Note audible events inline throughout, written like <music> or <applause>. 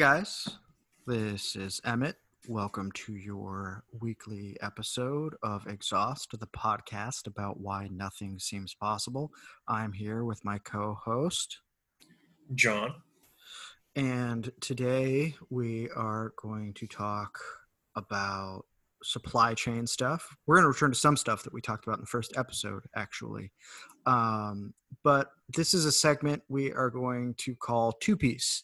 guys, this is Emmett. Welcome to your weekly episode of Exhaust, the podcast about why nothing seems possible. I'm here with my co host, John. And today we are going to talk about supply chain stuff. We're going to return to some stuff that we talked about in the first episode, actually. Um, but this is a segment we are going to call Two Piece.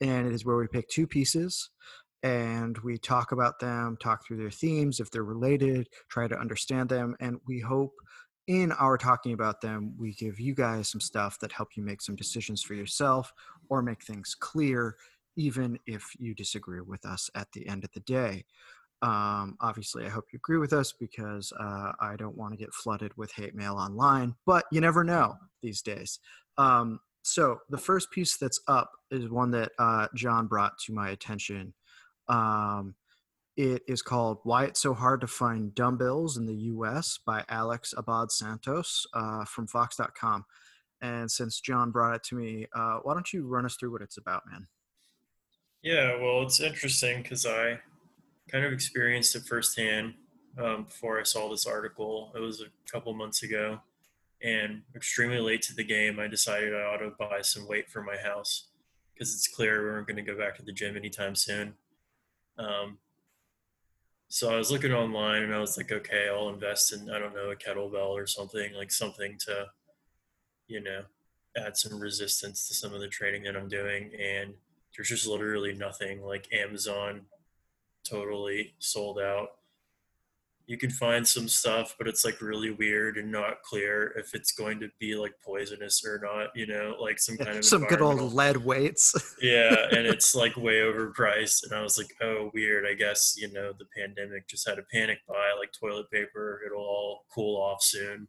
And it is where we pick two pieces and we talk about them, talk through their themes, if they're related, try to understand them. And we hope in our talking about them, we give you guys some stuff that help you make some decisions for yourself or make things clear, even if you disagree with us at the end of the day. Um, obviously, I hope you agree with us because uh, I don't want to get flooded with hate mail online, but you never know these days. Um, so, the first piece that's up is one that uh, John brought to my attention. Um, it is called Why It's So Hard to Find Dumbbells in the US by Alex Abad Santos uh, from Vox.com. And since John brought it to me, uh, why don't you run us through what it's about, man? Yeah, well, it's interesting because I kind of experienced it firsthand um, before I saw this article. It was a couple months ago, and extremely late to the game, I decided I ought to buy some weight for my house because it's clear we weren't going to go back to the gym anytime soon. Um, so I was looking online and I was like, okay, I'll invest in, I don't know, a kettlebell or something, like something to, you know, add some resistance to some of the training that I'm doing. And there's just literally nothing like Amazon totally sold out you can find some stuff, but it's like really weird and not clear if it's going to be like poisonous or not. You know, like some kind of some good old lead weights. <laughs> yeah, and it's like way overpriced. And I was like, oh, weird. I guess you know the pandemic just had a panic buy, like toilet paper. It'll all cool off soon.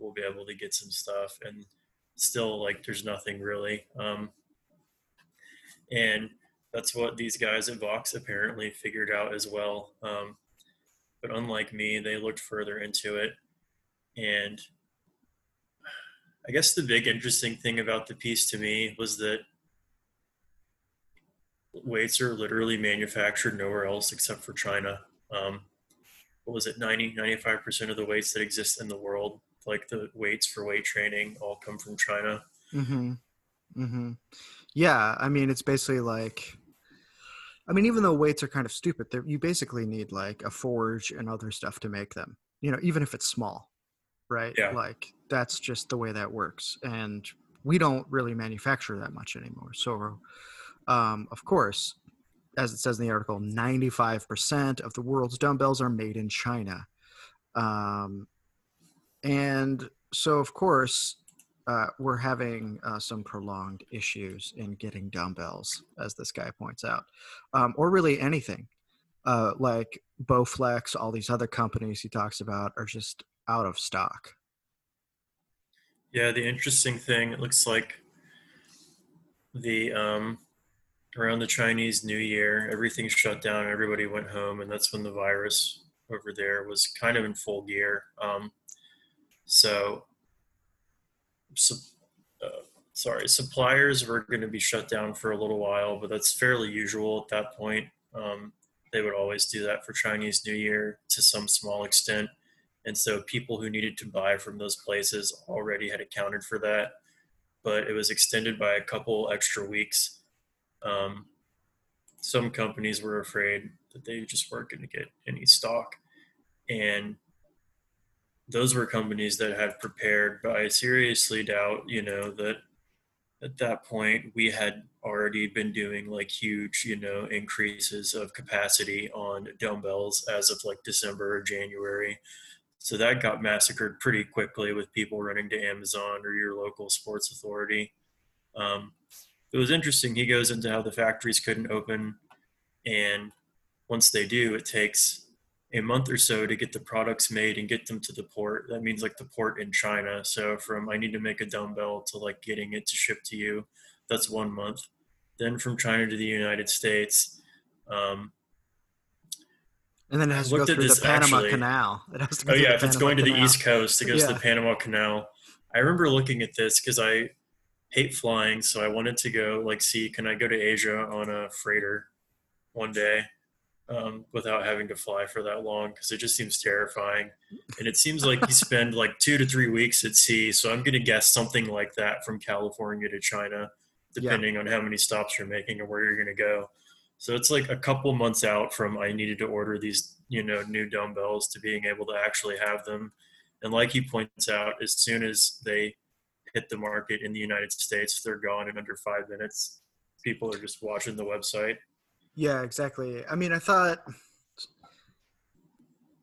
We'll be able to get some stuff, and still like there's nothing really. Um, and that's what these guys at Vox apparently figured out as well. Um, but unlike me, they looked further into it. And I guess the big interesting thing about the piece to me was that weights are literally manufactured nowhere else except for China. Um, what was it, 90, 95% of the weights that exist in the world, like the weights for weight training, all come from China. Mm-hmm. Mm-hmm. Yeah, I mean, it's basically like I mean, even though weights are kind of stupid, you basically need like a forge and other stuff to make them. You know, even if it's small, right? Yeah. Like that's just the way that works, and we don't really manufacture that much anymore. So, um, of course, as it says in the article, ninety-five percent of the world's dumbbells are made in China, um, and so of course uh, we're having uh, some prolonged issues in getting dumbbells, as this guy points out, um, or really anything. Uh, like Bowflex, all these other companies he talks about are just out of stock. Yeah, the interesting thing, it looks like the um, around the Chinese New Year, everything shut down, everybody went home, and that's when the virus over there was kind of in full gear. Um, so uh, sorry, suppliers were going to be shut down for a little while, but that's fairly usual at that point. Um, they would always do that for Chinese New Year to some small extent. And so people who needed to buy from those places already had accounted for that, but it was extended by a couple extra weeks. Um, some companies were afraid that they just weren't going to get any stock. And those were companies that had prepared, but I seriously doubt, you know, that at that point we had already been doing like huge, you know, increases of capacity on dumbbells as of like December or January. So that got massacred pretty quickly with people running to Amazon or your local sports authority. Um, it was interesting. He goes into how the factories couldn't open, and once they do, it takes a month or so to get the products made and get them to the port. That means like the port in China. So from I need to make a dumbbell to like getting it to ship to you, that's one month. Then from China to the United States. Um, and then it has to go through the Panama actually. Canal. It has to go oh yeah, if it's going Canal. to the East Coast, it goes yeah. to the Panama Canal. I remember looking at this because I hate flying, so I wanted to go like see can I go to Asia on a freighter one day um, without having to fly for that long because it just seems terrifying. And it seems like you <laughs> spend like two to three weeks at sea. So I'm going to guess something like that from California to China, depending yeah. on how many stops you're making and where you're going to go. So it's like a couple months out from I needed to order these, you know, new dumbbells to being able to actually have them. And like he points out, as soon as they hit the market in the United States, they're gone in under five minutes. People are just watching the website yeah, exactly. I mean, I thought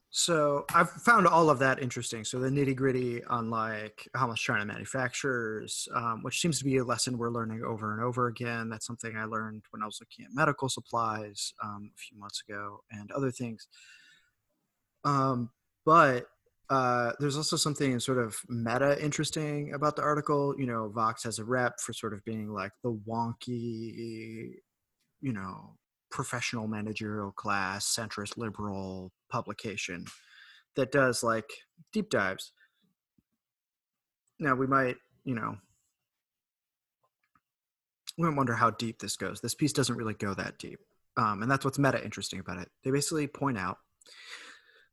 so. I've found all of that interesting. So the nitty gritty on like how much China manufactures, um, which seems to be a lesson we're learning over and over again. That's something I learned when I was looking at medical supplies um, a few months ago and other things. Um, but uh, there's also something sort of meta interesting about the article. You know, Vox has a rep for sort of being like the wonky, you know, professional managerial class, centrist liberal publication that does like deep dives. Now we might, you know, we might wonder how deep this goes. This piece doesn't really go that deep. Um, and that's what's meta interesting about it. They basically point out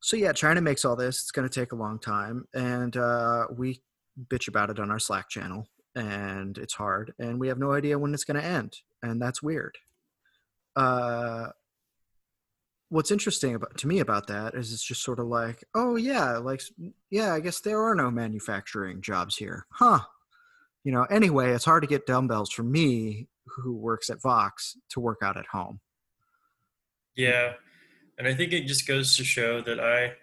so yeah, China makes all this. It's going to take a long time, and uh, we bitch about it on our Slack channel, and it's hard, and we have no idea when it's going to end, and that's weird uh, what's interesting about to me about that is it's just sort of like, oh yeah, like yeah, I guess there are no manufacturing jobs here, huh? You know, anyway, it's hard to get dumbbells for me who works at Vox to work out at home. Yeah, and I think it just goes to show that I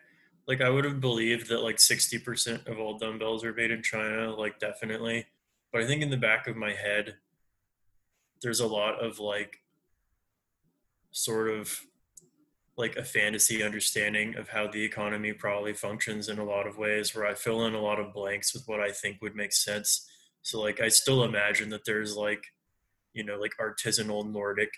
like I would have believed that like 60% of all dumbbells are made in China, like definitely. But I think in the back of my head there's a lot of like sort of like a fantasy understanding of how the economy probably functions in a lot of ways where I fill in a lot of blanks with what I think would make sense. So like I still imagine that there's like you know like artisanal Nordic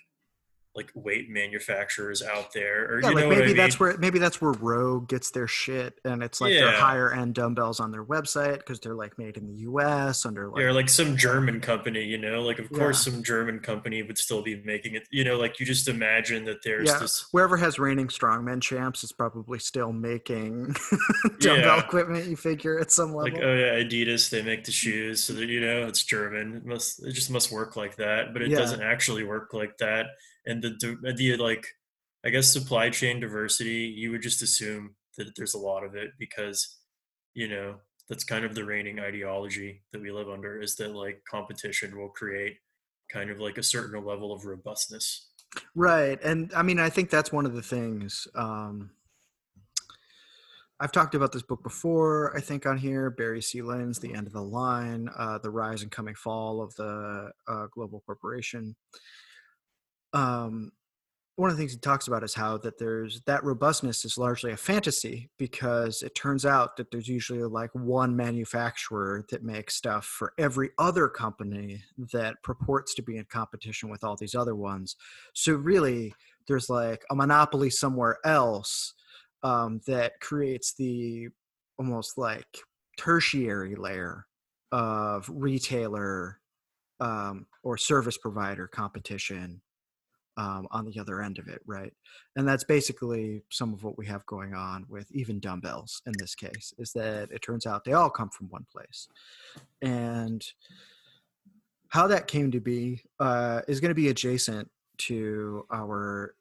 like weight manufacturers out there or yeah, you like know maybe I mean? that's where maybe that's where Rogue gets their shit and it's like yeah. their higher end dumbbells on their website because they're like made in the US under like yeah, like some German company, you know, like of yeah. course some German company would still be making it, you know, like you just imagine that there's yeah. this wherever has reigning strongman champs is probably still making <laughs> dumbbell equipment, you figure at some level. Like oh yeah, Adidas, they make the shoes so that you know it's German. It must it just must work like that, but it doesn't actually work like that and the the like I guess supply chain diversity, you would just assume that there's a lot of it because, you know, that's kind of the reigning ideology that we live under is that like competition will create kind of like a certain level of robustness. Right. And I mean, I think that's one of the things. Um, I've talked about this book before, I think, on here Barry C. Lynn's The End of the Line, uh, The Rise and Coming Fall of the uh, Global Corporation um, one of the things he talks about is how that there's that robustness is largely a fantasy because it turns out that there's usually like one manufacturer that makes stuff for every other company that purports to be in competition with all these other ones. So really, there's like a monopoly somewhere else um, that creates the almost like tertiary layer of retailer um, or service provider competition um, on the other end of it, right? And that's basically some of what we have going on with even dumbbells in this case, is that it turns out they all come from one place. And how that came to be uh, is going to be adjacent to our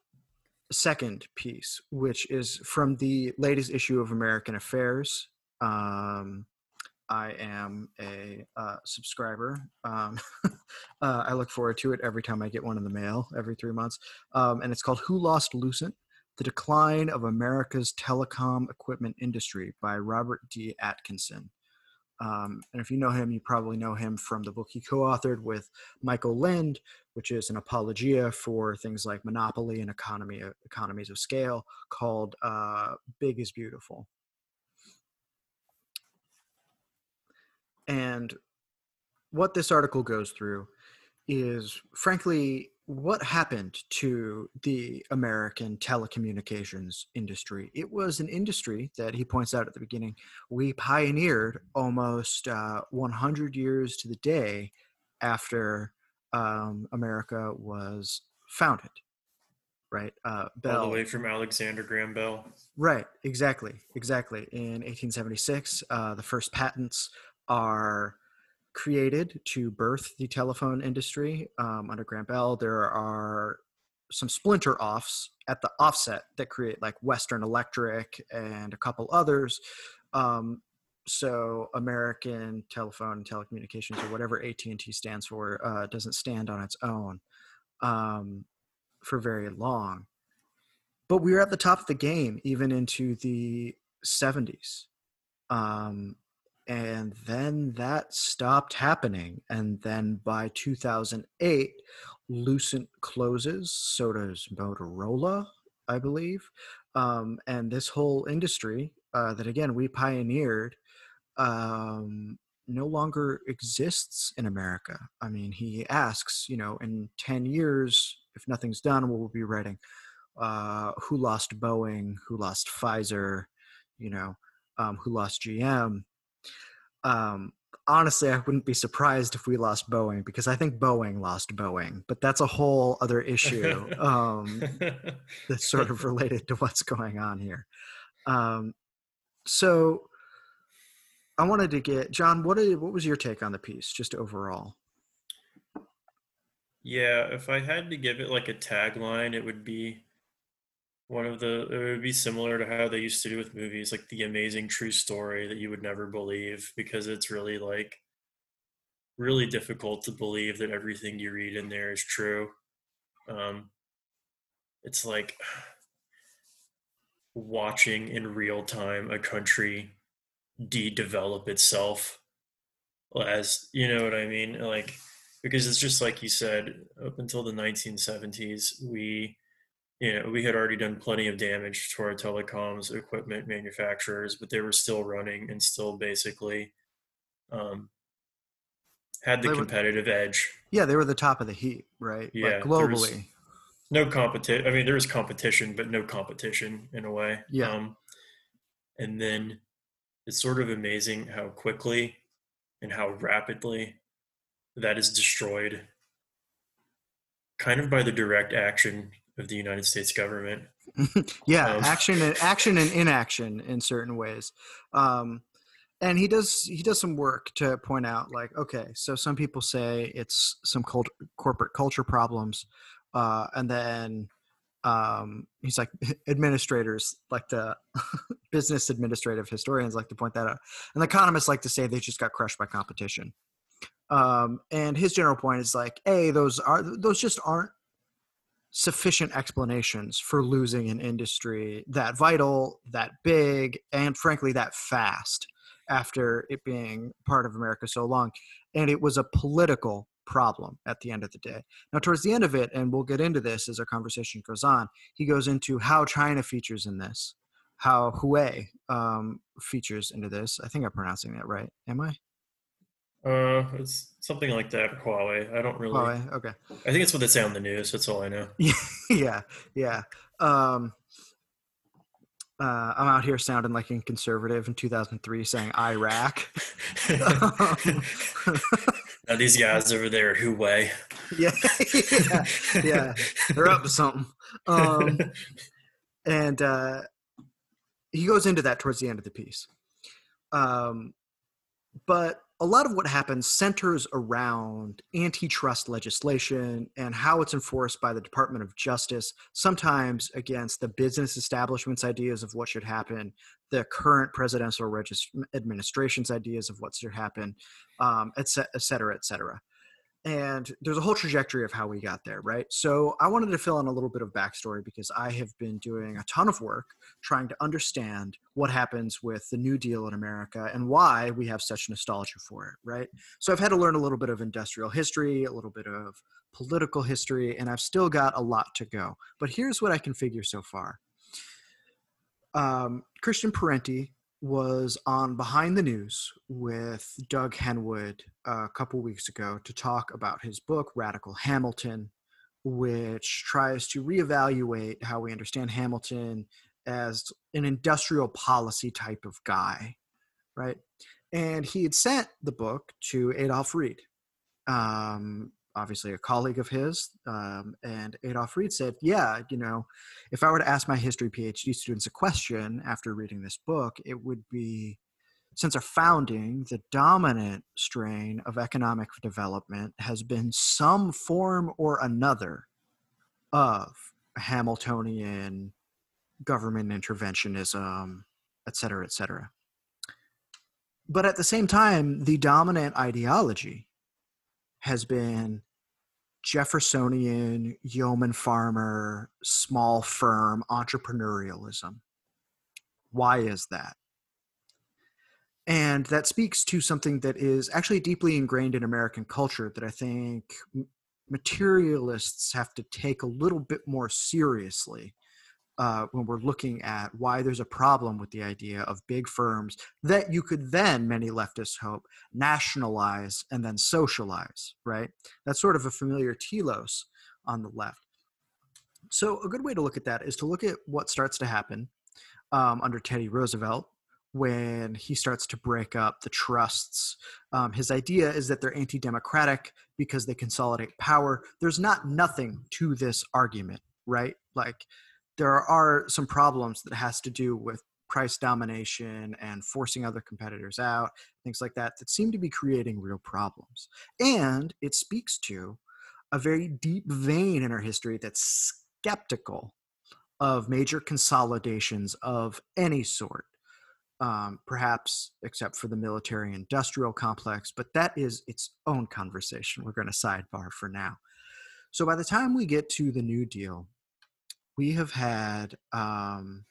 second piece, which is from the latest issue of American Affairs. Um, I am a uh, subscriber. Um, <laughs> uh, I look forward to it every time I get one in the mail every three months. Um, and it's called Who Lost Lucent? The Decline of America's Telecom Equipment Industry by Robert D. Atkinson. Um, and if you know him, you probably know him from the book he co authored with Michael Lind, which is an apologia for things like monopoly and economy, economies of scale, called uh, Big is Beautiful. And what this article goes through is, frankly, what happened to the American telecommunications industry. It was an industry that he points out at the beginning we pioneered almost uh, 100 years to the day after um, America was founded. Right, uh, Bell. All the way from Alexander Graham Bell. Right, exactly, exactly. In 1876, uh, the first patents are created to birth the telephone industry um, under Graham Bell. There are some splinter offs at the offset that create like Western Electric and a couple others. Um, so American Telephone and Telecommunications, or whatever AT and T stands for, uh, doesn't stand on its own um, for very long. But we were at the top of the game even into the 70s. Um, and then that stopped happening. And then by 2008, Lucent closes, so does Motorola, I believe. Um, and this whole industry uh, that, again, we pioneered um, no longer exists in America. I mean, he asks, you know, in 10 years, if nothing's done, we'll be writing uh, who lost Boeing, who lost Pfizer, you know, um, who lost GM. Um, honestly, I wouldn't be surprised if we lost Boeing because I think Boeing lost Boeing, but that's a whole other issue um, <laughs> that's sort of related to what's going on here. Um, so I wanted to get John. What did, what was your take on the piece, just overall? Yeah, if I had to give it like a tagline, it would be one of the it would be similar to how they used to do with movies like the amazing true story that you would never believe because it's really like really difficult to believe that everything you read in there is true. Um it's like watching in real time a country de-develop itself as you know what i mean? Like because it's just like you said up until the 1970s we you know, we had already done plenty of damage to our telecoms equipment manufacturers, but they were still running and still basically um, had the They were- competitive edge. Yeah, they were the top of the heap, right? Yeah, like globally. No competition. I mean, there was competition, but no competition in a way. Yeah. Um, and then it's sort of amazing how quickly and how rapidly that is destroyed, kind of by the direct action of the United States government. <laughs> yeah, Um, action and action and inaction in certain ways. Um, and he does he does some work to point out like okay, so some people say it's some cult- corporate culture problems, uh, and then um, he's like <laughs> administrators like the <laughs> business administrative historians like to point that out, and economists like to say they just got crushed by competition. Um, and his general point is like, a those are those just aren't sufficient explanations for losing an industry that vital, that big, and frankly that fast after it being part of America so long. And it was a political problem at the end of the day. Now, towards the end of it, and we'll get into this as our conversation goes on, he goes into how China features in this, how Huawei um, features into this. I think I'm pronouncing that right. Am I? Uh, it's something like that. Huawei. I don't really. Huawei. Okay. I think it's what they say on the news. That's all I know. <laughs> yeah, yeah. Um, uh, I'm out here sounding like a conservative in 2003 saying Iraq. <laughs> now these guys over there, Huawei. <laughs> yeah, yeah, yeah. They're up to something. Um, and uh, he goes into that towards the end of the piece. Um, but a lot of what happens centers around antitrust legislation and how it's enforced by the Department of Justice, sometimes against the business establishment's ideas of what should happen, the current presidential regis- administration's ideas of what should happen, um, et cetera, et cetera and there's a whole trajectory of how we got there right? So i wanted to fill in a little bit of backstory because i have been doing a ton of work trying to understand what happens with the new deal in america and why we have such nostalgia for it right? So i've had to learn a little bit of industrial history a little bit of political history and i've still got a lot to go. But here's what i can figure so far. Um, christian parenti was on Behind the News with Doug Henwood a couple weeks ago to talk about his book, Radical Hamilton, which tries to reevaluate how we understand Hamilton as an industrial policy type of guy, right? And he had sent the book to Adolph Reed. um, obviously a colleague of his, um, and Adolph Reed said, "Yeah, you know, if I were to ask my history PhD students a question after reading this book, it would be." Since our founding, the dominant strain of economic development has been some form or another of Hamiltonian government interventionism, et cetera, et cetera. But at the same time, the dominant ideology has been Jeffersonian yeoman farmer, small firm entrepreneurialism. Why is that? And that speaks to something that is actually deeply ingrained in American culture that I think materialists have to take a little bit more seriously uh, when we're looking at why there's a problem with the idea of big firms that you could then, many leftists hope, nationalize and then socialize, right? That's sort of a familiar telos on the left. So, a good way to look at that is to look at what starts to happen um, under Teddy Roosevelt when he starts to break up the trusts. Um, his idea is that they're anti democratic because they consolidate power. There's not nothing to this argument, right? Like, there are some problems that has to do with price domination and forcing other competitors out, things like that, that seem to be creating real problems. And it speaks to a very deep vein in our history that's skeptical of major consolidations of any sort. Um, perhaps except for the military industrial complex, but that is its own conversation. We're going to sidebar for now. So by the time we get to the New Deal, we have had um,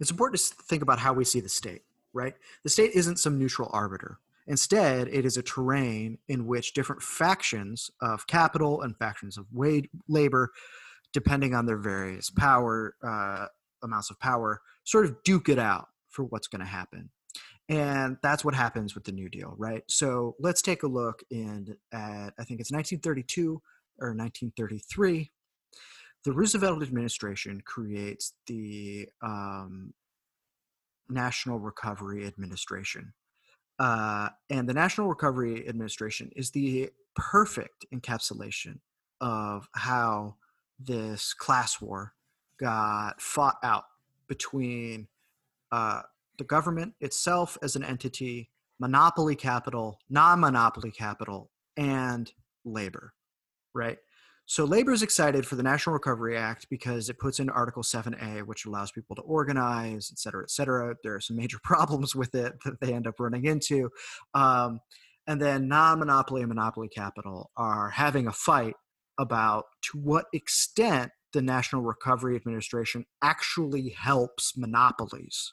it's important to think about how we see the state right? The state isn't some neutral arbiter. Instead it is a terrain in which different factions of capital and factions of wage labor depending on their various power uh, amounts of power sort of duke it out for what's going to happen. And that's what happens with the new deal right? So let's take a look in at i think it's 1932 or 1933 the Roosevelt administration creates the um, National Recovery Administration. Uh, and the National Recovery Administration is the perfect encapsulation of how this class war got fought out between uh, the government itself as an entity, monopoly capital, non monopoly capital, and labor, right? So labor is excited for the National Recovery Act because it puts in Article 7A, which allows people to organize, et cetera, et cetera. There are some major <laughs> problems with it that they end up running into. Um, and then non monopoly and monopoly capital are having a fight about to what extent the National Recovery Administration actually helps monopolies,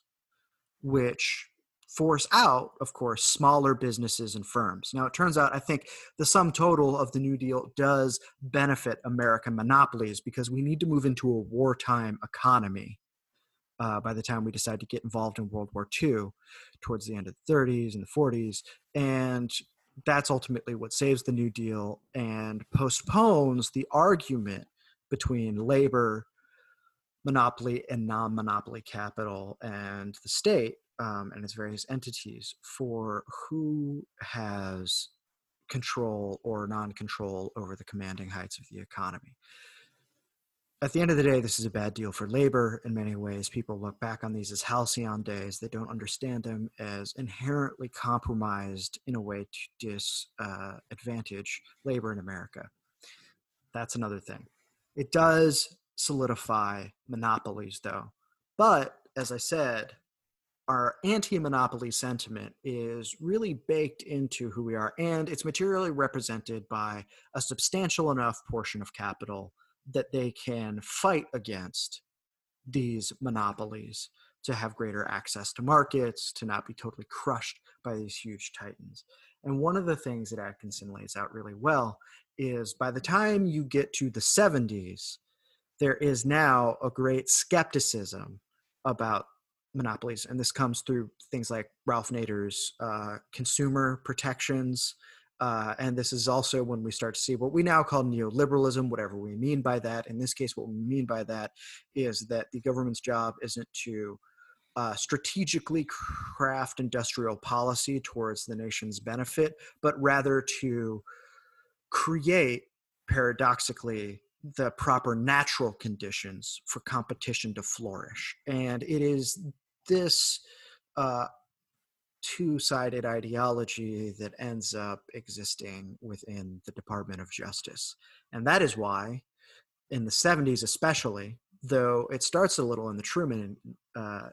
which force out, of course, smaller businesses and firms. Now, it turns out, I think the sum total of the New Deal does benefit American monopolies because we need to move into a wartime economy uh, by the time we decide to get involved in World War II towards the end of the 30s and the 40s. And that's ultimately what saves the New Deal and postpones the argument between labor, monopoly, and non monopoly capital and the state um, and its various entities for who has control or non-control over the commanding heights of the economy. At the end of the day, this is a bad deal for labor in many ways. People look back on these as halcyon days. They don't understand them as inherently compromised in a way to disadvantage uh, labor in America. That's another thing. It does solidify monopolies, though. But as I said, our anti-monopoly sentiment is really baked into who we are and it's materially represented by a substantial enough portion of capital that they can fight against these monopolies to have greater access to markets to not be totally crushed by these huge titans. And one of the things that atkinson lays out really well is by the time you get to the 70s there is now a great skepticism about monopolies, and this comes through things like Ralph Nader's uh, consumer protections. Uh, and this is also when we start to see what we now call neoliberalism, whatever we mean by that. In this case, what we mean by that is that the government's job isn't to uh, strategically craft industrial policy towards the nation's benefit, but rather to create paradoxically the proper natural conditions for competition to flourish. And it is this uh, two sided ideology that ends up existing within the Department of Justice. And that is why, in the 70s especially, though it starts a little in the Truman uh,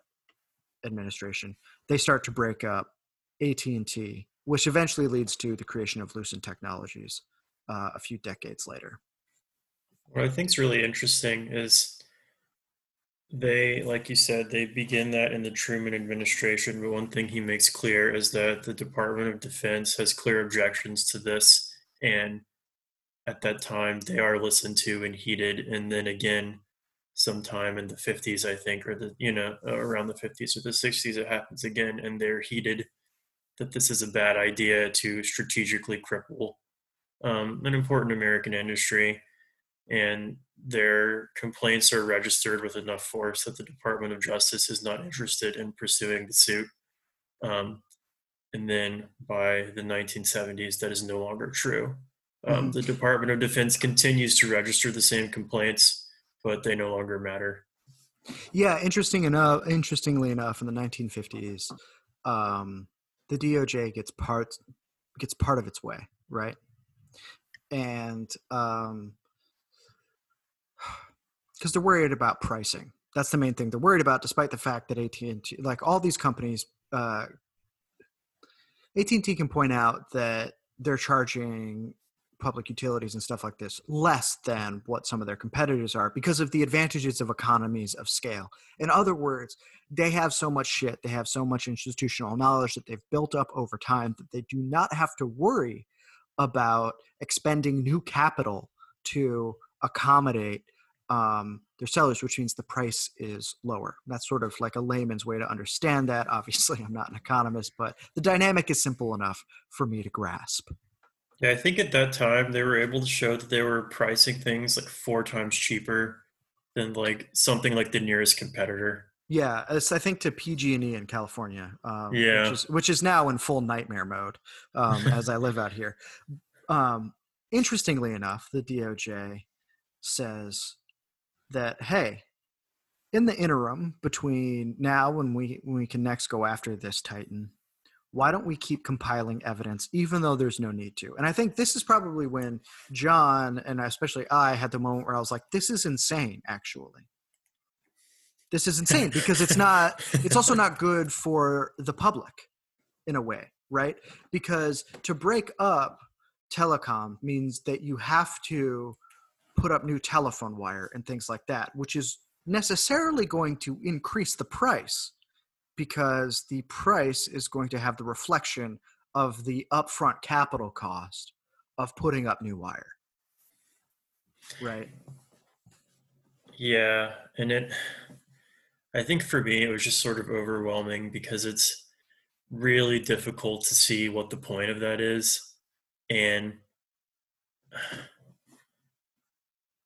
administration, they start to break up AT&T, which eventually leads to the creation of Lucent Technologies uh, a few decades later. What I think is really interesting is they, like you said, they begin that in the Truman administration. But one thing he makes clear is that the Department of Defense has clear objections to this. And at that time, they are listened to and heeded. And then again, sometime in the 50s, I think, or the, you know, around the 50s or the 60s, it happens again. And they're heeded that this is a bad idea to strategically cripple um, an important American industry and their complaints are registered with enough force that the Department of Justice is not interested in pursuing the suit. Um, and then by the 1970s, that is no longer true. Um, mm-hmm. The Department of Defense continues to register the same complaints, but they no longer matter. Yeah, interesting enough. Interestingly enough, in the 1950s, um, the DOJ gets part gets part of its way, right? And um, because they're worried about pricing. That's the main thing they're worried about, despite the fact that AT and T, like all these companies, uh, AT and T can point out that they're charging public utilities and stuff like this less than what some of their competitors are because of the advantages of economies of scale. In other words, they have so much shit, they have so much institutional knowledge that they've built up over time that they do not have to worry about expending new capital to accommodate um, their sellers, which means the price is lower. That's sort of like a layman's way to understand that. <laughs> Obviously, I'm not an economist, but the dynamic is simple enough for me to grasp. Yeah, I think at that time they were able to show that they were pricing things like four times cheaper than like something like the nearest competitor. Yeah, it's, I think to PG&E in California. Um, yeah, which is, which is, now in full nightmare mode um, as I live out here. <laughs> Um, interestingly enough, the DOJ says that hey in the interim between now when we when we can next go after this titan why don't we keep compiling evidence even though there's no need to? And i think this is probably when john and especially i had the moment where i was like this is insane actually. This is insane <laughs> because it's not it's also not good for the public in a way right? Because to break up telecom means that you have to put up new telephone wire and things like that, which is necessarily going to increase the price because the price is going to have the reflection of the upfront capital cost of putting up new wire. Right. Yeah. And it, I think for me, it was just sort of overwhelming because it's really difficult to see what the point of that is. And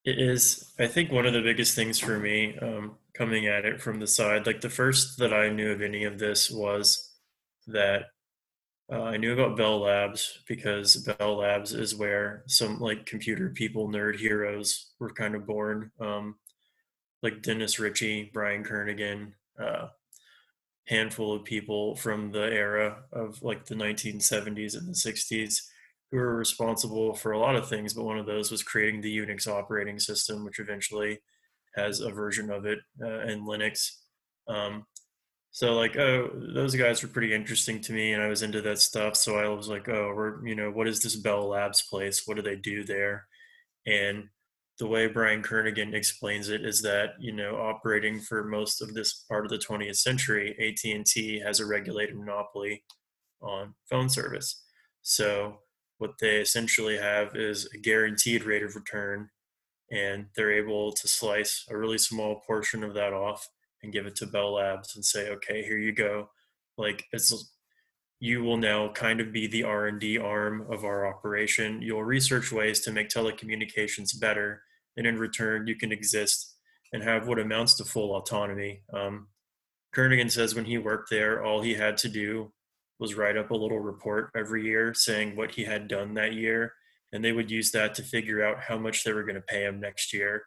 it is, I think, one of the biggest things for me um, coming at it from the side. Like the first that I knew of any of this was that uh, I knew about Bell Labs because Bell Labs is where some like computer people, nerd heroes, were kind of born. Um, like Dennis Ritchie, Brian Kernighan, uh, handful of people from the era of like the 1970s and the 60s who were responsible for a lot of things, but one of those was creating the Unix operating system, which eventually has a version of it uh, in Linux. Um, so like, oh, those guys were pretty interesting to me, and I was into that stuff. So I was like, oh, we're you know, what is this Bell Labs place? What do they do there? And the way Brian Kernighan explains it is that you know, operating for most of this part of the 20th century, AT and T has a regulated monopoly on phone service. So what they essentially have is a guaranteed rate of return and they're able to slice a really small portion of that off and give it to Bell Labs and say, okay, here you go. Like it's you will now kind of be the R&D arm of our operation. You'll research ways to make telecommunications better, and in return, you can exist and have what amounts to full autonomy. Um, Kernighan says when he worked there, all he had to do was write up a little report every year saying what he had done that year and they would use that to figure out how much they were going to pay him next year.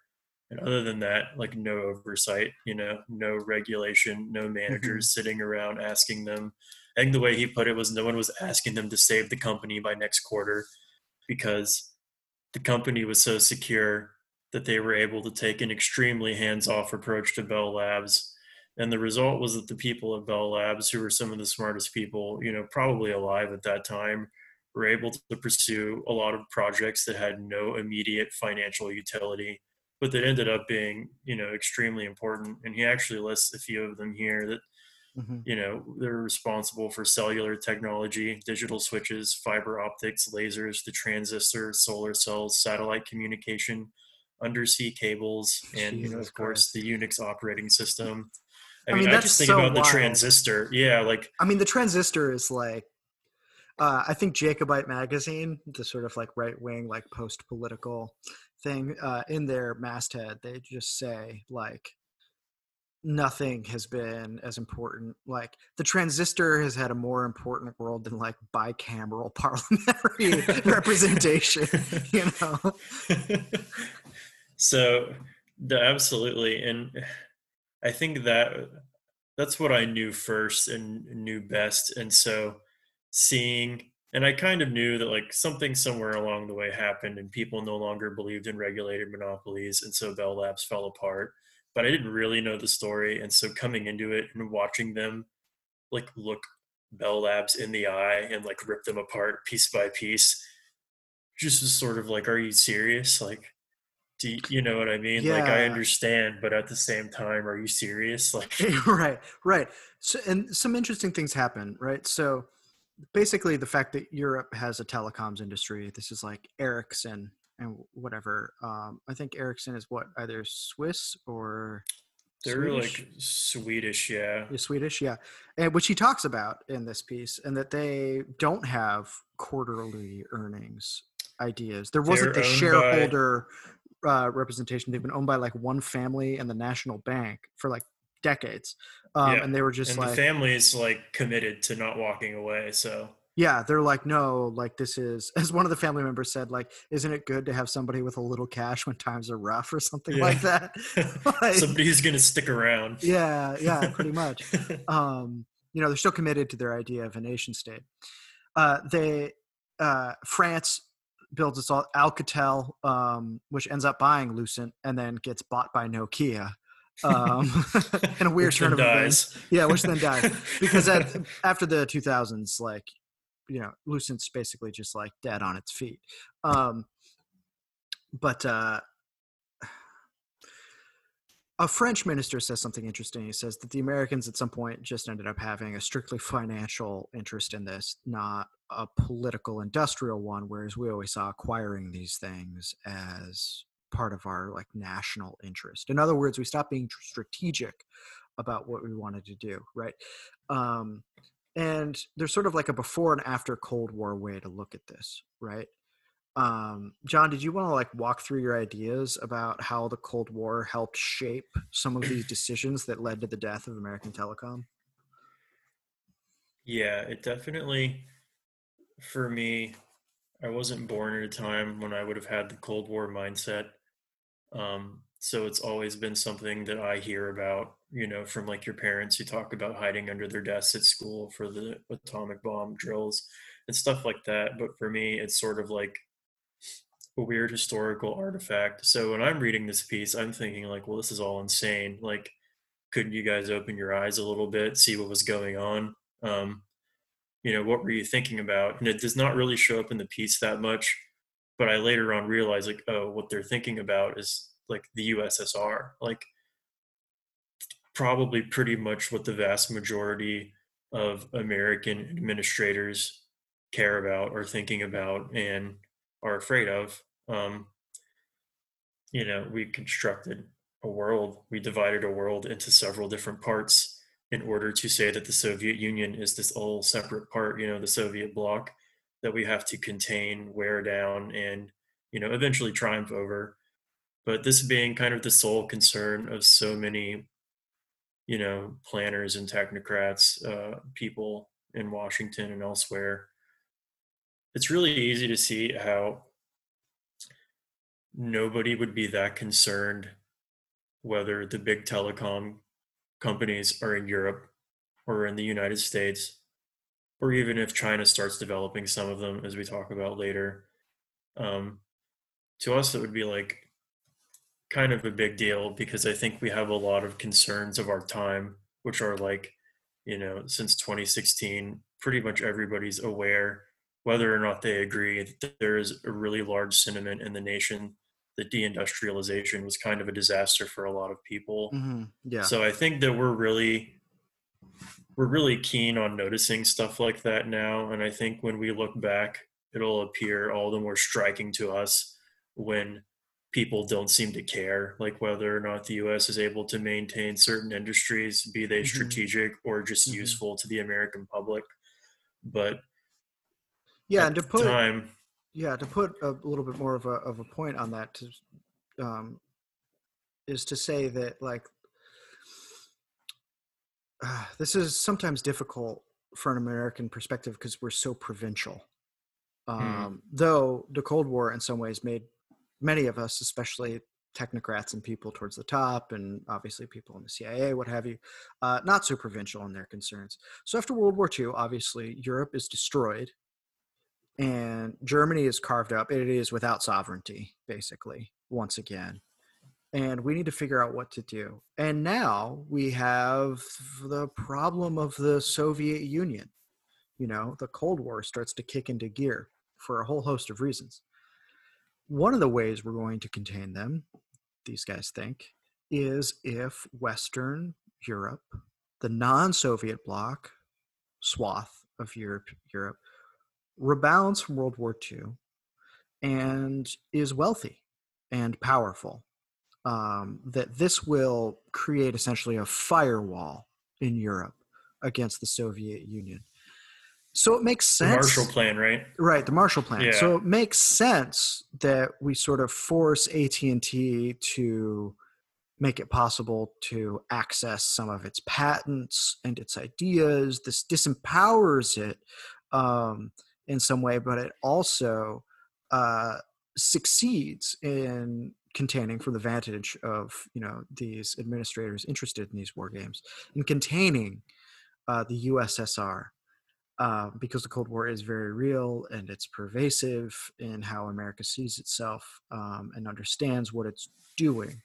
And other than that, like no oversight, you know, no regulation, no managers mm-hmm. sitting around asking them. I think the way he put it was no one was asking them to save the company by next quarter because the company was so secure that they were able to take an extremely hands-off approach to Bell Labs. And the result was that the people at Bell Labs, who were some of the smartest people, you know, probably alive at that time, were able to pursue a lot of projects that had no immediate financial utility, but that ended up being, you know, extremely important. And he actually lists a few of them here that, mm-hmm. you know, they're responsible for cellular technology, digital switches, fiber optics, lasers, the transistor, solar cells, satellite communication, undersea cables, and Jesus you know, of course, the Unix operating system. I, I mean, mean I just think so about wild. the transistor. Yeah, like I mean, the transistor is like uh, I think Jacobite magazine, the sort of like right wing, like post political thing, uh, in their masthead, they just say like nothing has been as important. Like the transistor has had a more important role than like bicameral <laughs> parliamentary <laughs> representation, you know? <laughs> so, the, absolutely. And I think that that's what I knew first and knew best. And so, seeing and I kind of knew that like something somewhere along the way happened and people no longer believed in regulated monopolies and so Bell Labs fell apart. But I didn't really know the story. And so coming into it and watching them like look Bell Labs in the eye and like rip them apart piece by piece, just was sort of like, are you serious? Like, do you, you know what I mean? Yeah. Like I understand, but at the same time, are you serious? <laughs> Like <laughs> right, right. So and some interesting things happen, right? So basically the fact that Europe has a telecoms industry. This is like Ericsson and whatever. Um, I think Ericsson is what either Swiss or they're Swedish? like Swedish, yeah. You're Swedish, yeah. And which he talks about in this piece, and that they don't have quarterly earnings ideas. There wasn't They're the shareholder by... uh, representation. They've been owned by like one family and the national bank for like decades. Um, yeah. And they were just and like, the family is like committed to not walking away. So yeah, they're like, no, like this is, <laughs> as one of the family members said, like, isn't it good to have somebody with a little cash when times are rough or something yeah. like that? <laughs> <laughs> like, somebody who's going to stick around. Yeah, yeah, pretty much. um, you know, they're still committed to their idea of a nation state. Uh, they, uh, France builds all Alcatel, um, which ends up buying Lucent and then gets bought by Nokia um, <laughs> in a weird turn of events. Yeah, which then dies <laughs> because at, after the 2000s, like you know, Lucent's basically just like dead on its feet. Um, but uh, a French minister says something interesting. He says that the Americans at some point just ended up having a strictly financial interest in this, not a political industrial one, whereas we always saw acquiring these things as part of our like national interest. In other words, we stopped being strategic about what we wanted to do, right? Um, and there's sort of like a before and after Cold War way to look at this, right? Um, John, did you want to like walk through your ideas about how the Cold War helped shape some of these decisions that led to the death of American Telecom? Yeah, it definitely, for me, I wasn't born at a time when I would have had the Cold War mindset. Um, so it's always been something that I hear about, you know, from like your parents who talk about hiding under their desks at school for the atomic bomb drills and stuff like that. But for me, it's sort of like a weird historical artifact. So when I'm reading this piece, I'm thinking like, well, this is all insane. Like, couldn't you guys open your eyes a little bit, see what was going on? Um, you know, what were you thinking about? And it does not really show up in the piece that much but I later on realized like, oh, what they're thinking about is like the USSR, like probably pretty much what the vast majority of American administrators care about or thinking about and are afraid of. Um, you know, we constructed a world, we divided a world into several different parts in order to say that the Soviet Union is this all separate part, you know, the Soviet bloc that we have to contain, wear down, and you know eventually triumph over. But this being kind of the sole concern of so many, you know, planners and technocrats, uh, people in Washington and elsewhere, it's really easy to see how nobody would be that concerned whether the big telecom companies are in Europe or in the United States, or even if China starts developing some of them, as we talk about later. Um, to us, it would be like kind of a big deal because I think we have a lot of concerns of our time, which are like, you know, since 2016, pretty much everybody's aware, whether or not they agree, that there is a really large sentiment in the nation that deindustrialization was kind of a disaster for a lot of people. Mm-hmm. Yeah. So I think that we're really we're really keen on noticing stuff like that now and I think when we look back it'll appear all the more striking to us when people don't seem to care like whether or not the US is able to maintain certain industries be they Mhm. strategic or just Mhm. useful to the American public but yeah, at and to the put time yeah to put a little bit more of a of a point on that to um, is to say that like uh, <sighs> this is sometimes difficult for an American perspective because we're so provincial. Um, Though the Cold War, in some ways, made many of us, especially technocrats and people towards the top, and obviously people in the CIA, what have you, uh, not so provincial in their concerns. So after World War II, obviously Europe is destroyed, and Germany is carved up. It is without sovereignty, basically, once again and we need to figure out what to do. And now we have the problem of the Soviet Union. You know, the Cold War starts to kick into gear for a whole host of reasons. One of the ways we're going to contain them, these guys think, is if Western Europe, the non Soviet bloc swath of Europe, Europe, rebounds from World War II and is wealthy and powerful um, that this will create essentially a firewall in Europe against the Soviet Union. So it makes the sense. Marshall Plan, right? Right, the Marshall Plan. Yeah. So it makes sense that we sort of force AT&T to make it possible to access some of its patents and its ideas. This disempowers it um, in some way, but it also uh, succeeds in containing from the vantage of you know these administrators interested in these war games in containing uh, the USSR uh, because the Cold War is very real and it's pervasive in how America sees itself um, and understands what it's doing.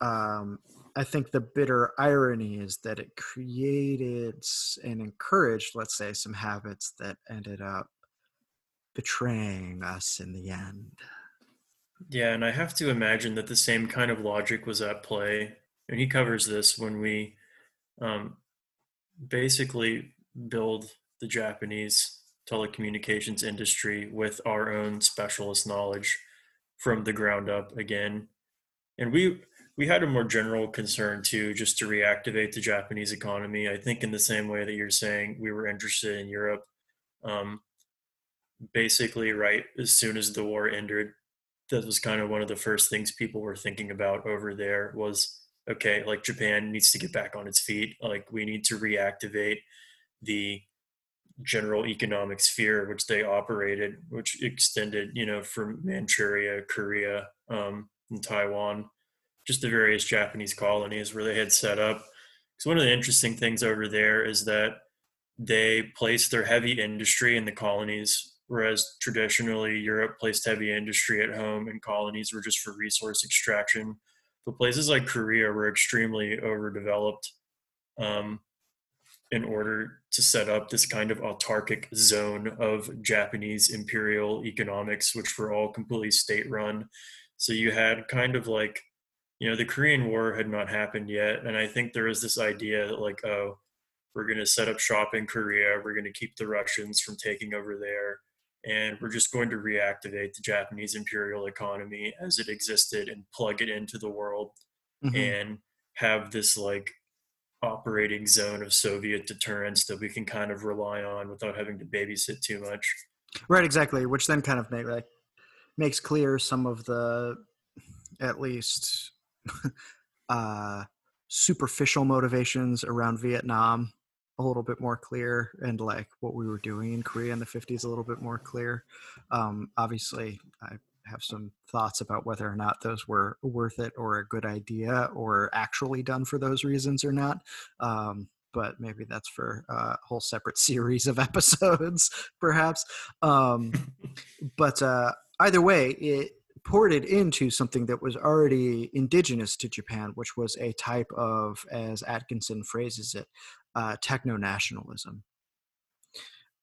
Um, I think the bitter irony is that it created and encouraged, let's say, some habits that ended up betraying us in the end. Yeah, and I have to imagine that the same kind of logic was at play. And he covers this when we um, basically build the Japanese telecommunications industry with our own specialist knowledge from the ground up again. And we we had a more general concern too, just to reactivate the Japanese economy. I think in the same way that you're saying we were interested in Europe. Um, basically, right as soon as the war ended, that was kind of one of the first things people were thinking about over there was okay like japan needs to get back on its feet. Like we need to reactivate the general economic sphere which they operated which extended you know from manchuria korea um, and taiwan just the various japanese colonies where they had set up. Because one of the interesting things over there is that they placed their heavy industry in the colonies whereas traditionally Europe placed heavy industry at home and colonies were just for resource extraction. But places like Korea were extremely overdeveloped um, in order to set up this kind of autarkic zone of Japanese imperial economics, which were all completely state run. So you had kind of like, you know, the Korean War had not happened yet. And I think there was this idea that, like, oh, we're going to set up shop in Korea, we're going to keep the Russians from taking over there and we're just going to reactivate the Japanese imperial economy as it existed and plug it into the world Mhm. and have this like operating zone of Soviet deterrence that we can kind of rely on without having to babysit too much. Right, exactly. Which then kind of make like makes clear some of the at least <laughs> uh superficial motivations around Vietnam a little bit more clear and like what we were doing in Korea in the 50s a little bit more clear. Um obviously I have some thoughts about whether or not those were worth it or a good idea or actually done for those reasons or not. Um, but maybe that's for a whole separate <laughs> series of episodes, perhaps. Um, <laughs> but uh, either way, it ported into something that was already indigenous to Japan, which was a type of, as Atkinson phrases it, uh, techno nationalism.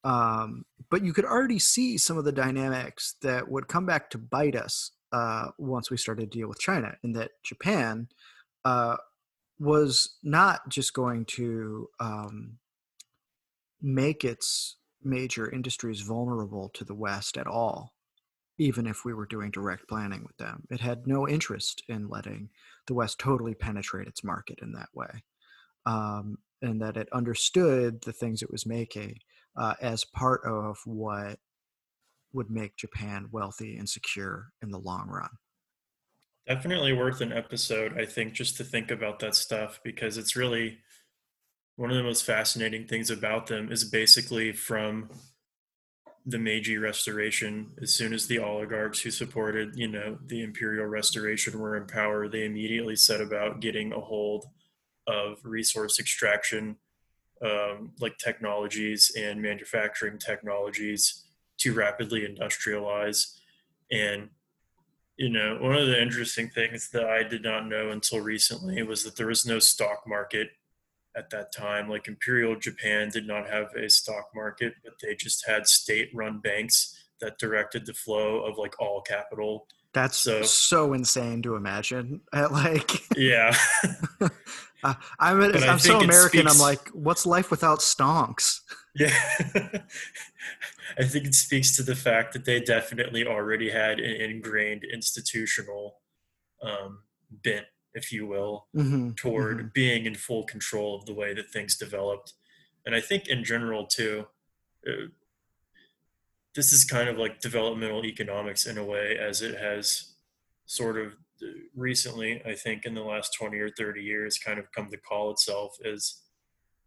Um, but you could already see some of the dynamics that would come back to bite us uh, once we started to deal with China, in that Japan uh, was not just going to um, make its major industries vulnerable to the West at all, even if we were doing direct planning with them. It had no interest in letting the West totally penetrate its market in that way. Um, and that it understood the things it was making uh, as part of what would make Japan wealthy and secure in the long run. Definitely worth an episode, I think, just to think about that stuff because it's really one of the most fascinating things about them is basically from the Meiji Restoration. As soon as the oligarchs who supported, you know, the imperial restoration were in power, they immediately set about getting a hold of resource extraction, um, like technologies and manufacturing technologies to rapidly industrialize and you know, one of the interesting things that I did not know until recently was that there was no stock market at that time. Like Imperial Japan did not have a stock market, but they just had state run banks that directed the flow of like all capital. That's so, so insane to imagine. <laughs> like, yeah. <laughs> uh, I'm, I'm so American. Speaks, I'm like, what's life without stonks? <laughs> Yeah. I think it speaks to the fact that they definitely already had an ingrained institutional um, bent, if you will, mm-hmm. toward mm-hmm. being in full control of the way that things developed. And I think in general, too, uh, this is kind of like developmental economics in a way, as it has sort of uh, recently, I think, in the last 20 or 30 years, kind of come to call itself as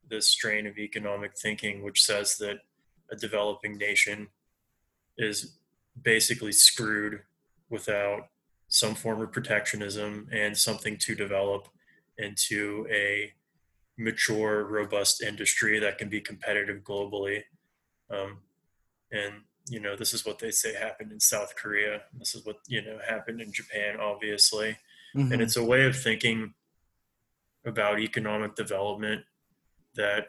this strain of economic thinking, which says that a developing nation is basically screwed without some form of protectionism and something to develop into a mature, robust industry that can be competitive globally. Um, and you know, this is what they say happened in South Korea. This is what you know happened in Japan, obviously. Mm-hmm. And it's a way of thinking about economic development that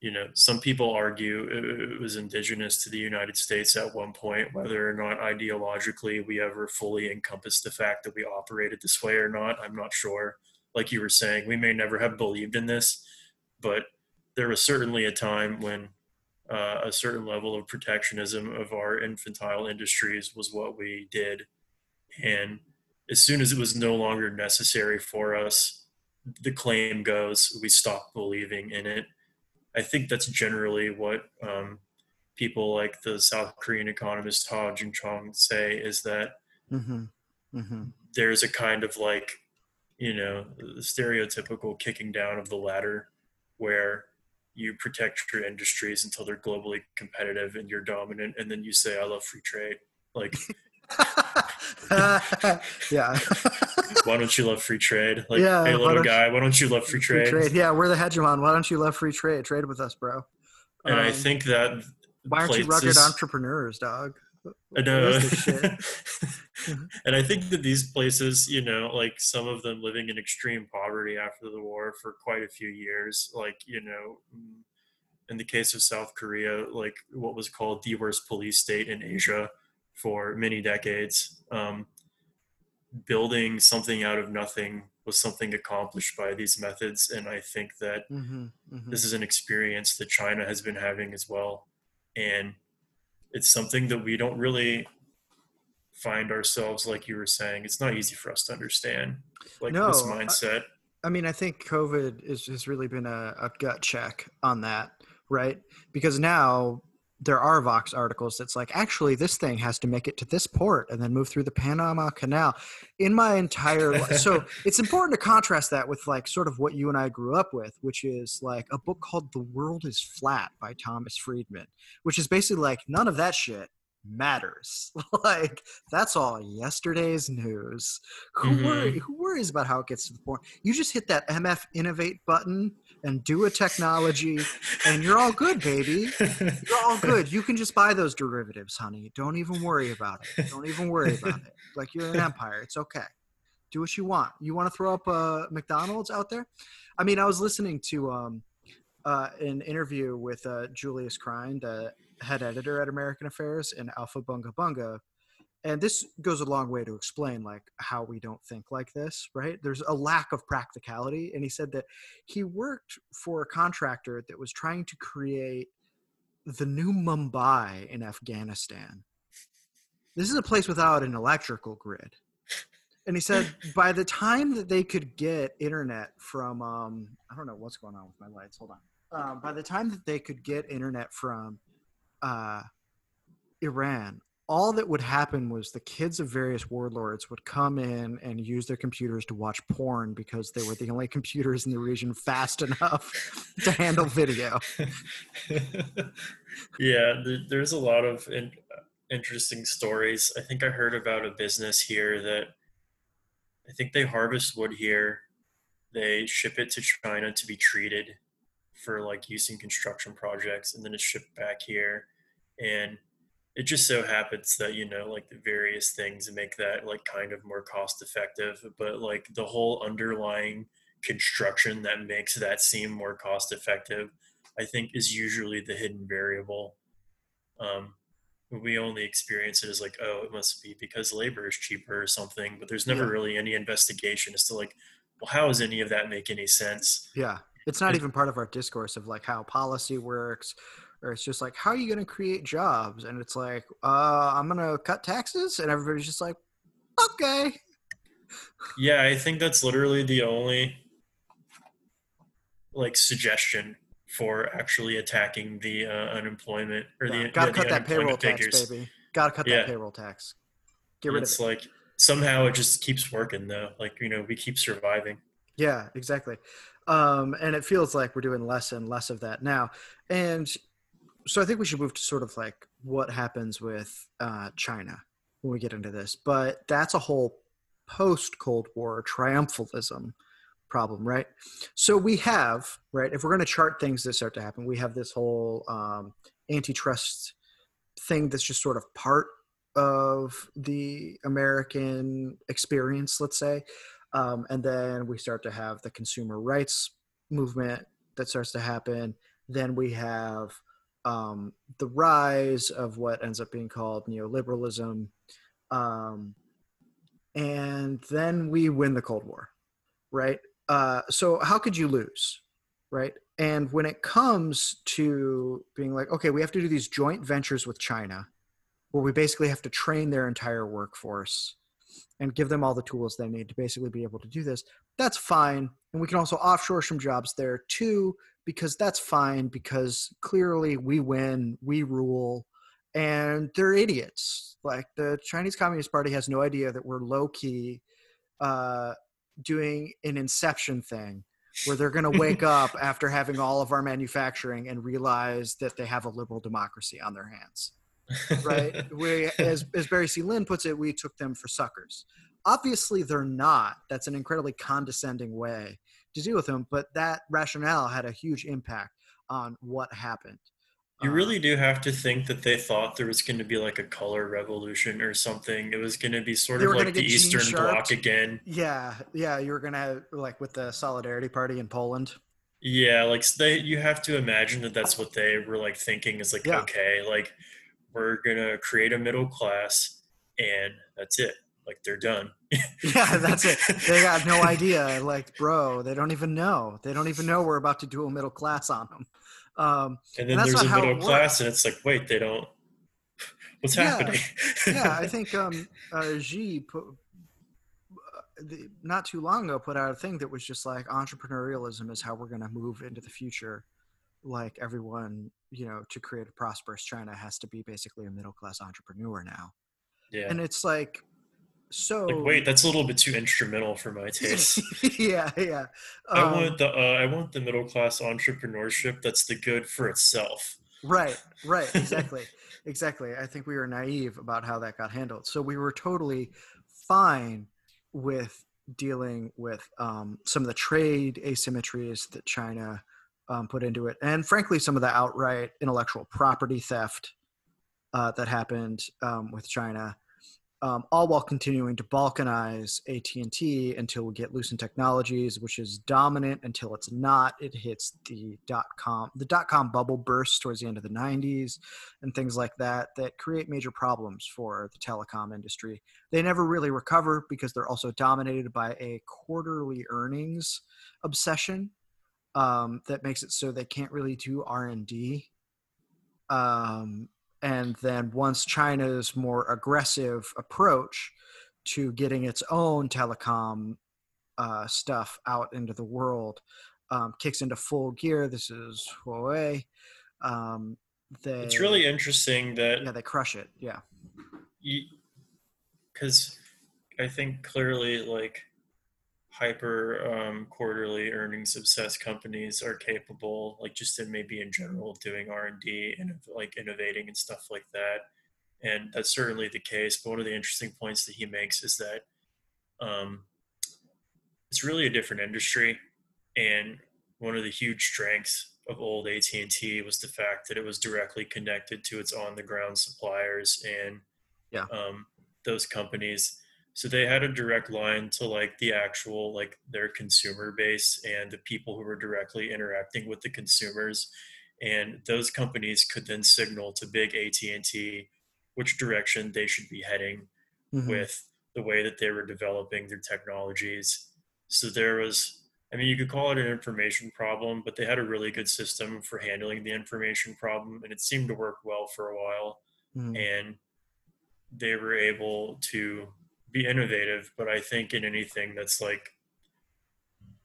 you know, some people argue it was indigenous to the United States at one point, whether or not ideologically we ever fully encompassed the fact that we operated this way or not. I'm not sure. Like you were saying, we may never have believed in this, but there was certainly a time when uh, a certain level of protectionism of our infantile industries was what we did. And as soon as it was no longer necessary for us, the claim goes, we stopped believing in it I think that's generally what um, people like the South Korean economist Ha-Joon Chang say is that mm-hmm. Mm-hmm. there's a kind of like, you know, stereotypical kicking down of the ladder where you protect your industries until they're globally competitive and you're dominant, and then you say, I love free trade. Like, <laughs> <laughs> yeah. <laughs> why don't you love free trade? Like, yeah, hey, little why guy, why don't you love free trade? free trade? Yeah, we're the hegemon. Why don't you love free trade? Trade with us, bro. And um, I think that why aren't you rugged entrepreneurs, dog? I know. <laughs> and I think that these places, you know, like some of them living in extreme poverty after the war for quite a few years, like, you know, in the case of South Korea, like what was called the worst police state in Asia for many decades. Um, building something out of nothing was something accomplished by these methods, and I think that mm-hmm, mm-hmm. this is an experience that China has been having as well, and it's something that we don't really find ourselves like you were saying it's not easy for us to understand like no, this mindset I, I, mean i think covid is, has really been a, a gut check on that right because now there are Vox articles that's like, actually, this thing has to make it to this port and then move through the Panama Canal. In my entire life, so <laughs> it's important to contrast that with like sort of what you and I grew up with, which is like a book called The World Is Flat by Thomas Friedman, which is basically like none of that shit. Matters. <laughs> like that's all yesterday's news. Who Mhm. worry, who worries about how it gets to the point? You just hit that MF innovate button and do a technology and you're all good, baby. You're all <laughs> good. You can just buy those derivatives, honey. Don't even worry about it. Don't even worry about it. Like you're an empire. It's okay. Do what you want. You want to throw up a McDonald's out there? I mean, I was listening to um, uh, an interview with uh, Julius Krein, the head editor at American Affairs, and Alpha Bunga Bunga. And this goes a long way to explain like how we don't think like this, right? There's a lack of practicality. And he said that he worked for a contractor that was trying to create the new Mumbai in Afghanistan. This is a place without an electrical grid. And he said <laughs> by the time that they could get internet from, um, I don't know what's going on with my lights. Hold on. Um, by the time that they could get internet from uh, Iran, all that would happen was the kids of various warlords would come in and use their computers to watch porn because they were the only computers in the region fast enough <laughs> to handle video. <laughs> yeah, there, there's a lot of in, interesting stories. I think I heard about a business here that I think they harvest wood here. They ship it to China to be treated for like use in construction projects, and then it's shipped back here. And it just so happens that you know, like the various things make that like kind of more cost effective, but like the whole underlying construction that makes that seem more cost effective I think is usually the hidden variable. Um, we only experience it as like, oh, it must be because labor is cheaper or something, but there's never Yeah. really any investigation as to like, well, how does any of that make any sense? Yeah. It's not even part of our discourse of like how policy works, or it's just like, how are you going to create jobs? And it's like, uh, I'm going to cut taxes. And everybody's just like, okay. Yeah, I think that's literally the only like suggestion for actually attacking the uh, unemployment or the, Got to yeah, the cut that payroll unemployment tax, figures. baby. Got to cut Yeah. that payroll tax. Get rid of it's it. like somehow it just keeps working though. Like you know, we keep surviving. Yeah, exactly. Um, and it feels like we're doing less and less of that now. And so I think we should move to sort of like what happens with uh, China when we get into this. But that's a whole post Cold War triumphalism problem, right? So we have, right, if we're going to chart things that start to happen, we have this whole um, antitrust thing that's just sort of part of the American experience, let's say. Um, and then we start to have the consumer rights movement that starts to happen. Then we have um, the rise of what ends up being called neoliberalism. Um, and then we win the Cold War, right? Uh, so, how could you lose, right? And when it comes to being like, okay, we have to do these joint ventures with China, where we basically have to train their entire workforce and give them all the tools they need to basically be able to do this. That's fine. And we can also offshore some jobs there too, because that's fine, because clearly we win, we rule, and they're idiots. Like the Chinese Communist Party has no idea that we're low key uh, doing an inception thing where they're going to wake <laughs> up after having all of our manufacturing and realize that they have a liberal democracy on their hands right? <laughs> we, as, as Barry C. Lynn puts it, we took them for suckers. Obviously, they're not. That's an incredibly condescending way to deal with them, but that rationale had a huge impact on what happened. You really um, do have to think that they thought there was going to be like a color revolution or something. It was going to be sort of like the Eastern Sharp. Bloc again. yeah, yeah, you were gonna have like with the Solidarity Party in Poland. Yeah, like they, you have to imagine that that's what they were like thinking is like, Yeah. okay, like we're gonna create a middle class, and that's it. Like they're done. <laughs> Yeah, that's it. They got no <laughs> idea. Like, bro, they don't even know. They don't even know we're about to do a middle class on them. Um, And then that's there's a middle class, and it's like, wait, they don't. <laughs> What's happening? yeah, I think um, uh, Xi put uh, the, not too long ago put out a thing that was just like entrepreneurialism is how we're going to move into the future. Like everyone, you know, to create a prosperous China has to be basically a middle class entrepreneur now, yeah. and it's like so. Like, wait, that's a little bit too instrumental for my taste. <laughs> yeah, yeah. I Um, want the uh, I want the middle class entrepreneurship that's the good for itself. right, right, <laughs> exactly, exactly. I think we were naive about how that got handled. So we were totally fine with dealing with um, some of the trade asymmetries that China um, put into it, and frankly, some of the outright intellectual property theft uh, that happened um, with China um, all while continuing to balkanize AT&T until we get Lucent Technologies, which is dominant until it's not. It hits the dot com, the dot com bubble burst towards the end of the 90s, and things like that that create major problems for the telecom industry. They never really recover because they're also dominated by a quarterly earnings obsession um, that makes it so they can't really do R&D. Um, and then once China's more aggressive approach to getting its own telecom uh, stuff out into the world um, kicks into full gear, this is Huawei. Um, they, it's really interesting that yeah they crush it yeah because I think clearly like hyper um, quarterly earnings obsessed companies are capable like just in maybe in general of doing r&d and of, like innovating and stuff like that. And that's certainly the case but one of the interesting points that he makes is that um, it's really a different industry. And one of the huge strengths of old AT&T was the fact that it was directly connected to its on the ground suppliers and yeah. um, those companies so they had a direct line to like the actual like their consumer base and the people who were directly interacting with the consumers and those companies could then signal to big AT&T which direction they should be heading mm-hmm. with the way that they were developing their technologies so there was I mean, you could call it an information problem, but they had a really good system for handling the information problem, and it seemed to work well for a while. Mm. And they were able to be innovative, but I think in anything that's like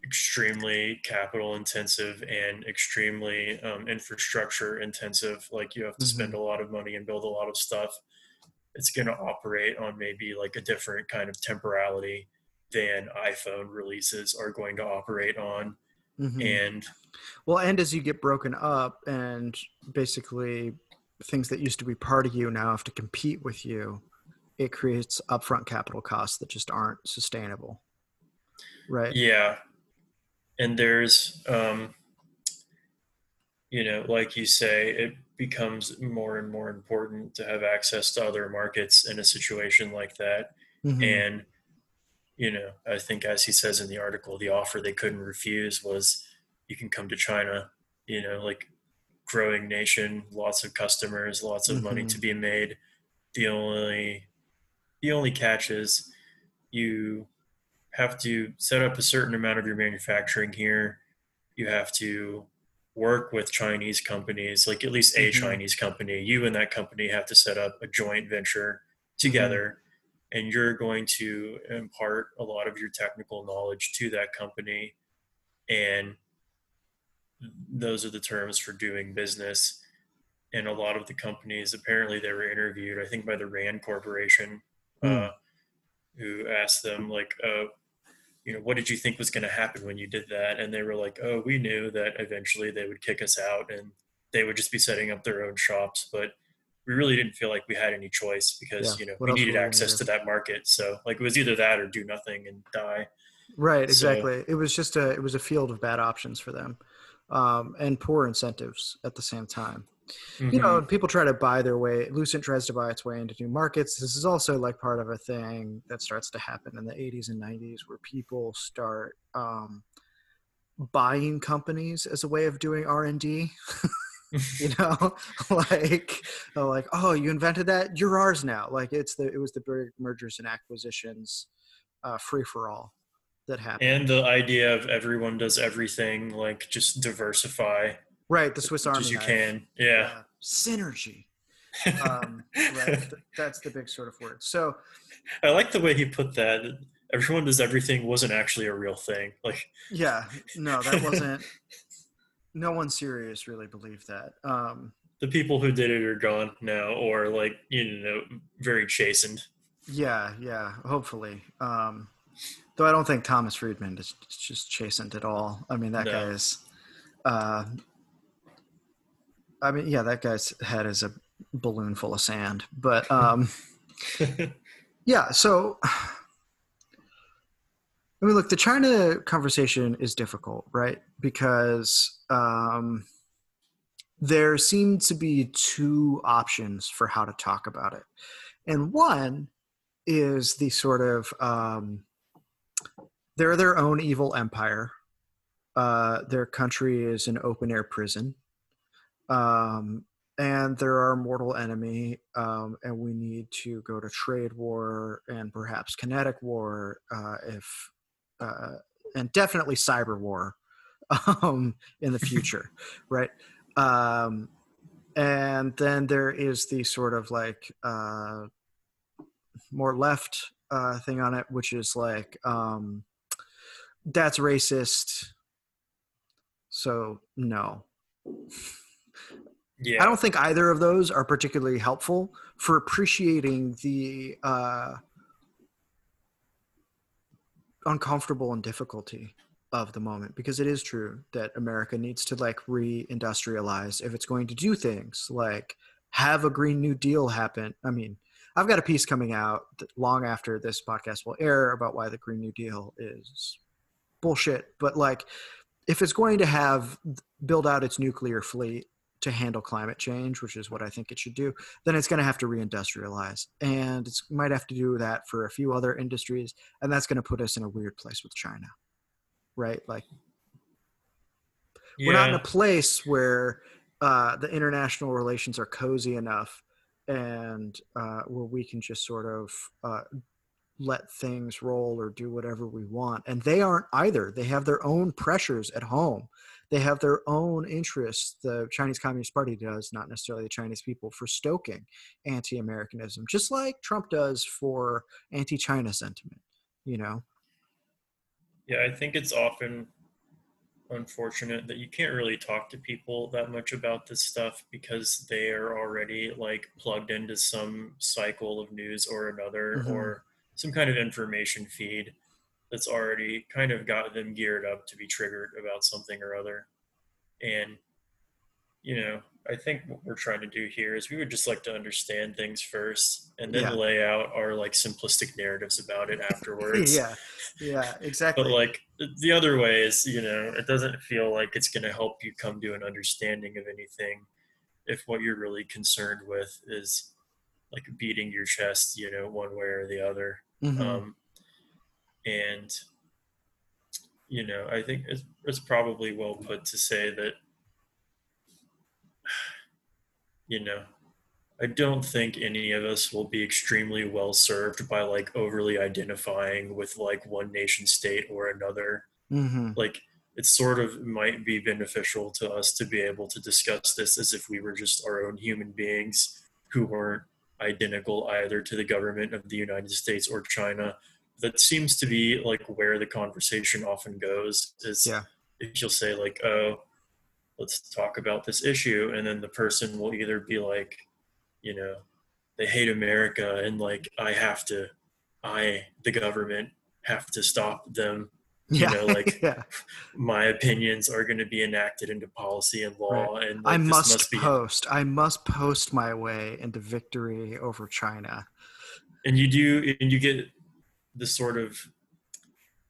extremely capital intensive and extremely um, infrastructure intensive, like you have to mm-hmm. spend a lot of money and build a lot of stuff, it's going to operate on maybe like a different kind of temporality than iPhone releases are going to operate on. Mm-hmm. And well, and as you get broken up and basically things that used to be part of you now have to compete with you it creates upfront capital costs that just aren't sustainable right yeah and there's um you know like you say it becomes more and more important to have access to other markets in a situation like that mm-hmm. and you know i think as he says in the article the offer they couldn't refuse was you can come to china you know like growing nation lots of customers lots of mm-hmm. money to be made the only only catch is you have to set up a certain amount of your manufacturing here. You have to work with Chinese companies, like at least a mm-hmm. Chinese company. You and that company have to set up a joint venture together, mm-hmm. and you're going to impart a lot of your technical knowledge to that company. And those are the terms for doing business. And a lot of the companies, apparently, they were interviewed, I think, by the RAND Corporation mm. uh, who asked them like, uh, you know, what did you think was going to happen when you did that? And they were like, oh, we knew that eventually they would kick us out and they would just be setting up their own shops, but we really didn't feel like we had any choice because yeah. you know what we needed access to that market. So like it was either that or do nothing and die. Right, exactly. So, it was just a it was a field of bad options for them, um, and poor incentives at the same time. Mm-hmm. You know, mm-hmm. people try to buy their way. Lucent tries to buy its way into new markets. This is also like part of a thing that starts to happen in the 80s and 90s, where people start um, buying companies as a way of doing R and D. <laughs> you know, <laughs> like like oh, you invented that, you're ours now. Like it's the it was the big mergers and acquisitions, uh, free for all that happened. And the idea of everyone does everything, like just diversify Right, the Swiss Army. As you knife. can, yeah. yeah. Synergy. Um, right, <laughs> that's the big sort of word. So, I like the way he put that. Everyone does everything wasn't actually a real thing. Like, yeah, no, that wasn't. <laughs> no one serious really believed that. Um, the people who did it are gone now, or like you know, very chastened. Yeah, yeah. Hopefully, um, though I don't think Thomas Friedman is just chastened at all. I mean, that no. guy is uh, I mean, yeah, that guy's head is a balloon full of sand. But um, <laughs> yeah, so I mean, look, the China conversation is difficult, right? Because um, there seem to be two options for how to talk about it. And one is the sort of um, they're their own evil empire. Uh, their country is an open air prison. Um, and they're our mortal enemy, um, and we need to go to trade war and perhaps kinetic war uh, if, uh, and definitely cyber war <laughs> um, in the future, <laughs> right? Um, and then there is the sort of like uh, more left uh, thing on it, which is like um, that's racist. So no. Yeah. I don't think either of those are particularly helpful for appreciating the uh, uncomfortable and difficulty of the moment because it is true that America needs to like re-industrialize if it's going to do things like have a green new deal happen. I mean, I've got a piece coming out long after this podcast will air about why the green new deal is bullshit, but like if it's going to have build out its nuclear fleet to handle climate change, which is what I think it should do, then it's going to have to reindustrialize. And it might have to do that for a few other industries. And that's going to put us in a weird place with China, right? Like, yeah. we're not in a place where uh, the international relations are cozy enough and uh, where we can just sort of uh, let things roll or do whatever we want. And they aren't either. They have their own pressures at home they have their own interests the chinese communist party does not necessarily the chinese people for stoking anti-americanism just like trump does for anti-china sentiment you know yeah i think it's often unfortunate that you can't really talk to people that much about this stuff because they are already like plugged into some cycle of news or another mm-hmm. or some kind of information feed that's already kind of got them geared up to be triggered about something or other. And, you know, I think what we're trying to do here is we would just like to understand things first and then yeah. lay out our like simplistic narratives about it afterwards. <laughs> yeah. Yeah, exactly. But like the other way is, you know, it doesn't feel like it's going to help you come to an understanding of anything if what you're really concerned with is like beating your chest, you know, one way or the other. Mm-hmm. Um, and you know i think it's, it's probably well put to say that you know i don't think any of us will be extremely well served by like overly identifying with like one nation state or another mm-hmm. like it sort of might be beneficial to us to be able to discuss this as if we were just our own human beings who weren't identical either to the government of the united states or china that seems to be like where the conversation often goes is yeah. if you'll say like oh let's talk about this issue and then the person will either be like you know they hate america and like i have to i the government have to stop them yeah. you know like <laughs> yeah. my opinions are going to be enacted into policy and law right. and like, i must, must post i must post my way into victory over china and you do and you get the sort of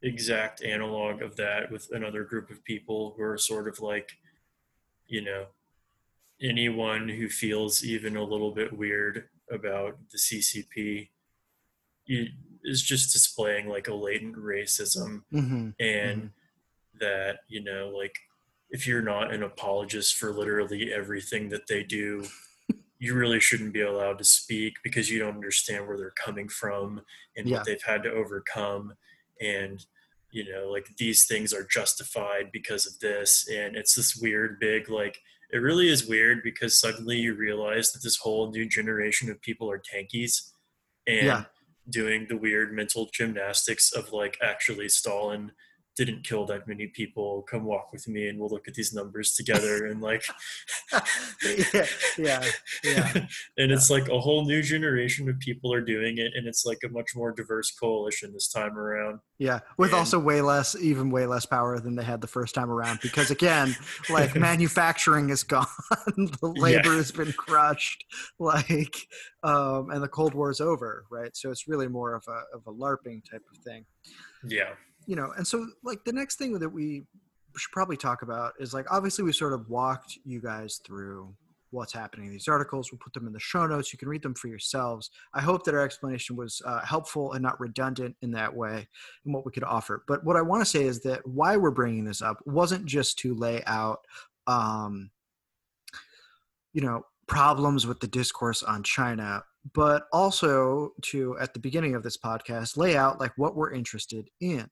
exact analog of that with another group of people who are sort of like, you know, anyone who feels even a little bit weird about the CCP is just displaying like a latent racism mm-hmm. and mm-hmm. that, you know, like if you're not an apologist for literally everything that they do, you really shouldn't be allowed to speak because you don't understand where they're coming from and yeah. what they've had to overcome and you know like these things are justified because of this and it's this weird big like it really is weird because suddenly you realize that this whole new generation of people are tankies and yeah. doing the weird mental gymnastics of like actually Stalin didn't kill that many people come walk with me and we'll look at these numbers together and like <laughs> yeah yeah yeah. <laughs> And yeah. it's like a whole new generation of people are doing it and it's like a much more diverse coalition this time around. Yeah with And- also way less even way less power than they had the first time around because again like <laughs> manufacturing is gone. The labor has been crushed. Like um and the cold war is over right? So it's really more of a of a larping type of thing. Yeah you know and so like the next thing that we should probably talk about is like obviously we sort of walked you guys through what's happening in these articles. We'll put them in the show notes. You can read them for yourselves. I hope that our explanation was uh, helpful and not redundant in that way and what we could offer. But what i want to say is that why we're bringing this up wasn't just to lay out um, you know problems with the discourse on china but also to at the beginning of this podcast lay out like what we're interested in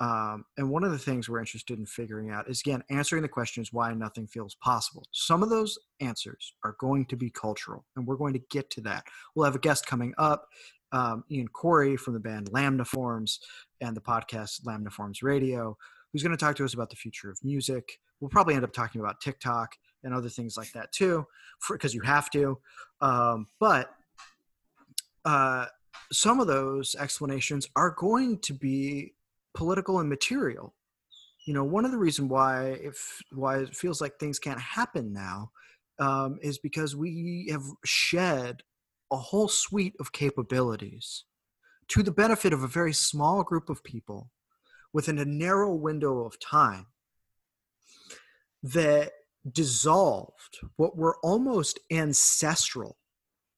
um, and one of the things we're interested in figuring out is again answering the questions why nothing feels possible. Some of those answers are going to be cultural and we're going to get to that. We'll have a guest coming up um, ian corey from the band lambda forms and the podcast lambda forms radio who's going to talk to us about the future of music. We'll probably end up talking about tiktok and other things like that too because you have to. Um, but uh, some of those explanations are going to be political and material. You know, one of the reasons why if why it feels like things can't happen now um, is because we have shed a whole suite of capabilities to the benefit of a very small group of people within a narrow window of time that dissolved what were almost ancestral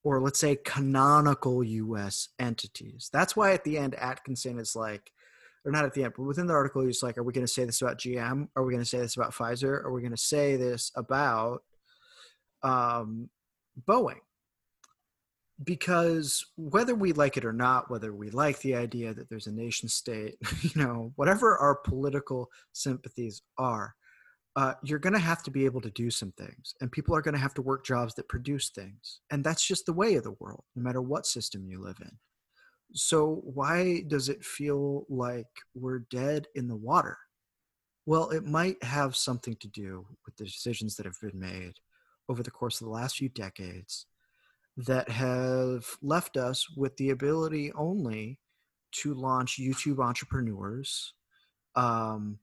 or let's say canonical US entities. That's why at the end Atkinson is like or not at the end, but within the article, he's like, are we going to say this about GM? Are we going to say this about Pfizer? Are we going to say this about um, Boeing? Because whether we like it or not, whether we like the idea that there's a nation state, <laughs> you know, whatever our political sympathies are, uh, you're going to have to be able to do some things. And people are going to have to work jobs that produce things. And that's just the way of the world, no matter what system you live in. So, why does it feel like we're dead in the water? Well, it might have something to do with the decisions that have been made over the course of the last few decades that have left us with the ability only to launch YouTube entrepreneurs, um,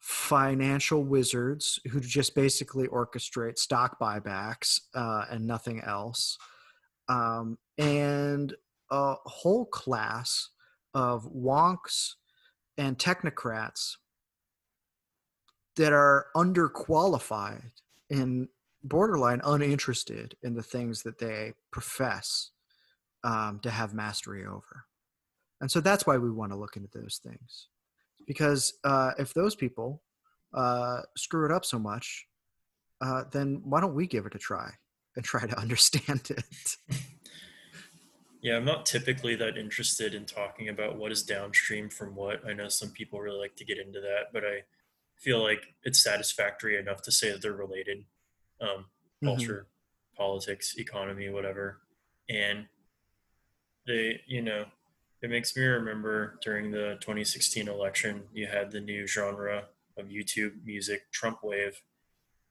financial wizards who just basically orchestrate stock buybacks uh, and nothing else, um, and a whole class of wonks and technocrats that are underqualified and borderline uninterested in the things that they profess um, to have mastery over. And so that's why we want to look into those things. Because uh, if those people uh, screw it up so much, uh, then why don't we give it a try and try to <laughs> understand it? Yeah, I'm not typically that interested in talking about what is downstream from what. I know some people really like to get into that, but I feel like it's satisfactory enough to say that they're related um, Mhm. culture, politics, economy, whatever. And they, you know, it makes me remember during the 2016 election, you had the new genre of YouTube music, Trump Wave,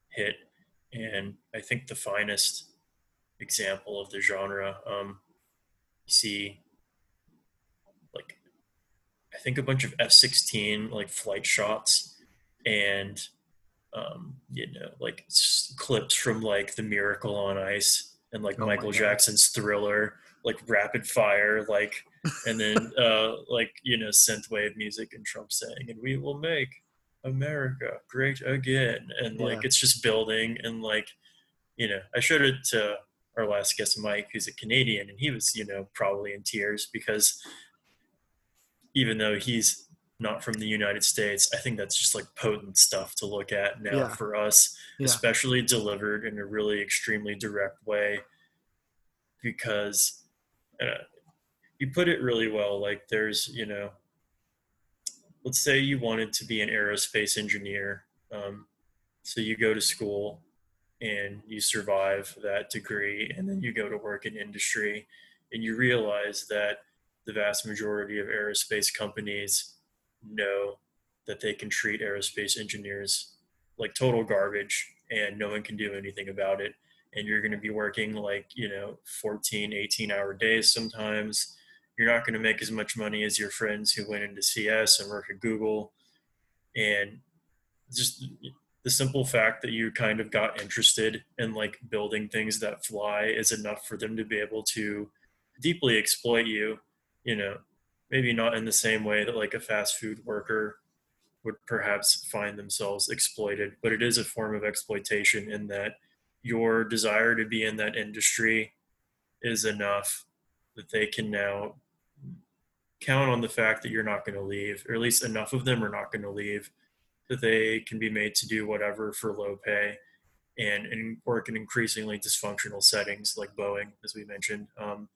hit. And I think the finest example of the genre. Um, you see like I think a bunch of F sixteen like flight shots and um, you know like s- clips from like The Miracle on Ice and like Oh Michael Jackson's Thriller, like rapid fire, like and then <laughs> uh, like you know synthwave music and Trump saying, "And we will make America great again," and like it's just building and like you know I showed it to our last guest Mike, who's a Canadian, and he was you know probably in tears because even though he's not from the United States, I think that's just like potent stuff to look at now Yeah. for us, Yeah. especially delivered in a really extremely direct way because uh, you put it really well. Like there's, you know, let's say you wanted to be an aerospace engineer. Um, so you go to school and you survive that degree, and then you go to work in industry, and you realize that the vast majority of aerospace companies know that they can treat aerospace engineers like total garbage and no one can do anything about it. And you're going to be working like you know 14 18 hour days sometimes. You're not going to make as much money as your friends who went into cs and work at google. And just the simple fact that you kind of got interested in like building things that fly is enough for them to be able to deeply exploit you you know maybe not in the same way that like a fast food worker would perhaps find themselves exploited but it is a form of exploitation in that your desire to be in that industry is enough that they can now count on the fact that you're not going to leave or at least enough of them are not going to leave that they can be made to do whatever for low pay and, and work in increasingly dysfunctional settings like Boeing, as we mentioned. Um,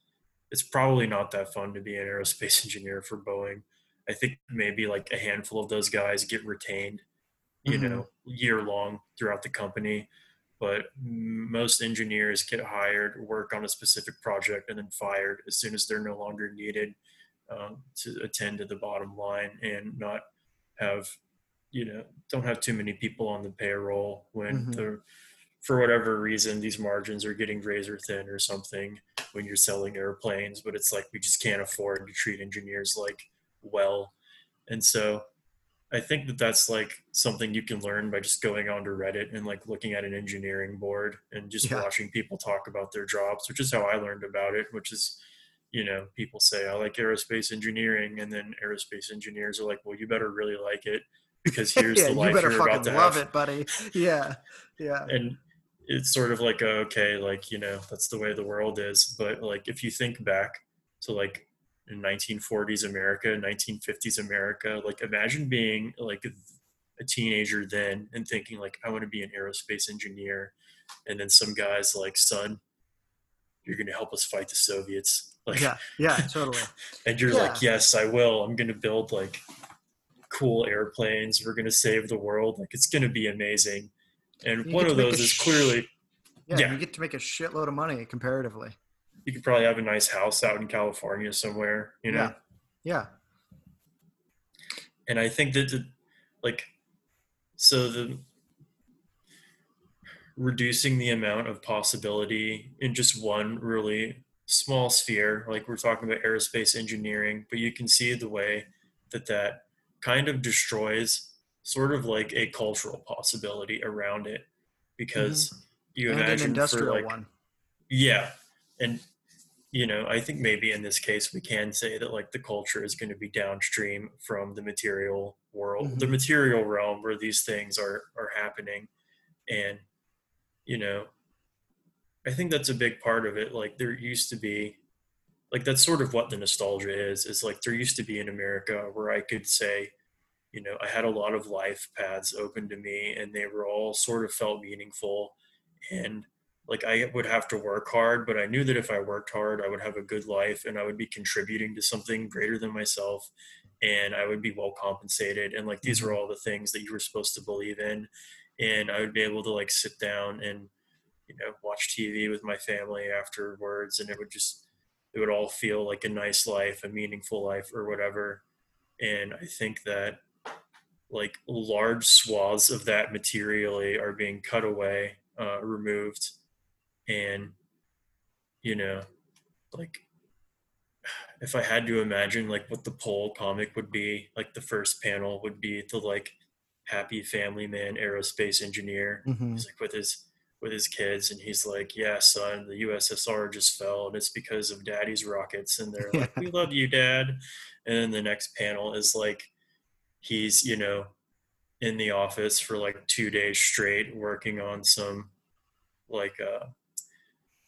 it's probably not that fun to be an aerospace <laughs> engineer for Boeing. I think maybe like a handful of those guys get retained, you mm-hmm. know, year long throughout the company. But most engineers get hired, work on a specific project, and then fired as soon as they're no longer needed um, to attend to the bottom line and not have you know don't have too many people on the payroll when mm-hmm. the for whatever reason these margins are getting razor thin or something when you're selling airplanes but it's like we just can't afford to treat engineers like well and so i think that that's like something you can learn by just going onto reddit and like looking at an engineering board and just yeah. watching people talk about their jobs which is how i learned about it which is you know people say i like aerospace engineering and then aerospace engineers are like well you better really like it because <laughs> here's yeah, the life you better you're fucking about to love have. it, buddy. Yeah, yeah. And it's sort of like okay, like you know that's the way the world is. But like if you think back to like in 1940s America, 1950s America, like imagine being like a teenager then and thinking like I want to be an aerospace engineer, and then some guys like son, you're going to help us fight the Soviets. <laughs> Like, yeah, yeah, totally. <laughs> and you're Yeah. like, yes, I will. I'm going to build like cool airplanes. We're going to save the world. Like it's going to be amazing. And You one of those is sh- clearly Yeah, Yeah. you get to make a shitload of money comparatively. you could probably have a nice house out in California somewhere, you know. Yeah. And I think that the, like so the reducing the amount of possibility in just one really small sphere like we're talking about aerospace engineering but you can see the way that that kind of destroys sort of like a cultural possibility around it because you Mm-hmm. and an imagine for industrial like one. yeah and you know i think maybe in this case we can say that like the culture is going to be downstream from the material world the Mhm. material realm where these things are are happening and you know i think that's a big part of it like there used to be like that's sort of what the nostalgia is is like there used to be in america where i could say you know i had a lot of life paths open to me and they were all sort of felt meaningful and like I would have to work hard, but I knew that if I worked hard, I would have a good life and I would be contributing to something greater than myself and I would be well compensated. And like these mm-hmm. were all the things that you were supposed to believe in. And I would be able to like sit down and, you know, watch TV with my family afterwards and it would just, it would all feel like a nice life, a meaningful life or whatever. And I think that like large swaths of that materially are being cut away, uh, removed and you know like if i had to imagine like what the pole comic would be like the first panel would be the like happy family man aerospace engineer Mhm. he's like with his with his kids and he's like yeah son the ussr just fell and it's because of daddy's rockets. And they're like we love you dad. And then the next panel is like he's you know in the office for like two days straight working on some like uh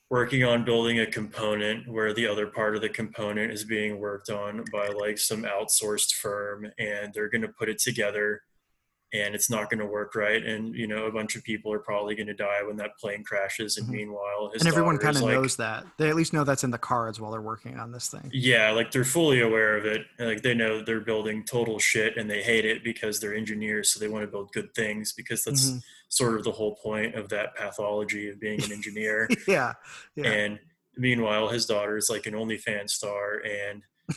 working on building a component where the other part of the component is being worked on by like some outsourced firm and they're going to put it together and it's not going to work right and you know a bunch of people are probably going to die when that plane crashes and Mhm. meanwhile his And everyone kind of like, knows that. They at least know that's in the cards while they're working on this thing. yeah like they're fully aware of it like they know they're building total shit and they hate it because they're engineers so they want to build good things because that's Mhm. sort of the whole point of that pathology of being an engineer <laughs> yeah. Yeah. and meanwhile his daughter is like an OnlyFans star and <laughs>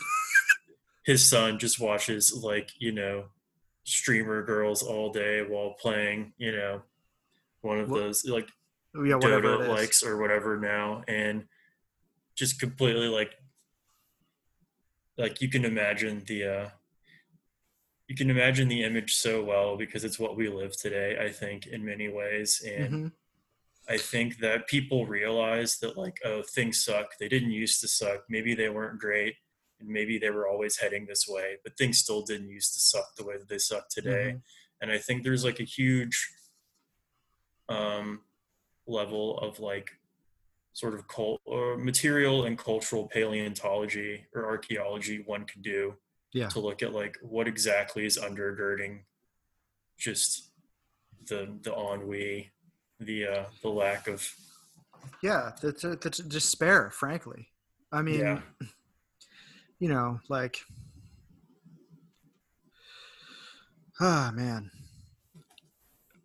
his son just watches like you know streamer girls all day while playing, you know, one of What- those like yeah, whatever Dota likes or whatever now, and just completely like like you can imagine the uh you can imagine the image so well because it's what we live today i think in many ways and Mhm. i think that people realize that like oh things suck. They didn't used to suck. Maybe they weren't great and maybe they were always heading this way but things still didn't used to suck the way that they suck today Mhm. and i think there's like a huge um level of like sort of cult or material and cultural paleontology or archaeology one could do Yeah. to look at like what exactly is undergirding just the the ennui the uh the lack of Yeah, the, that's a despair, frankly. I mean, Yeah. <laughs> you know, like, ah, man.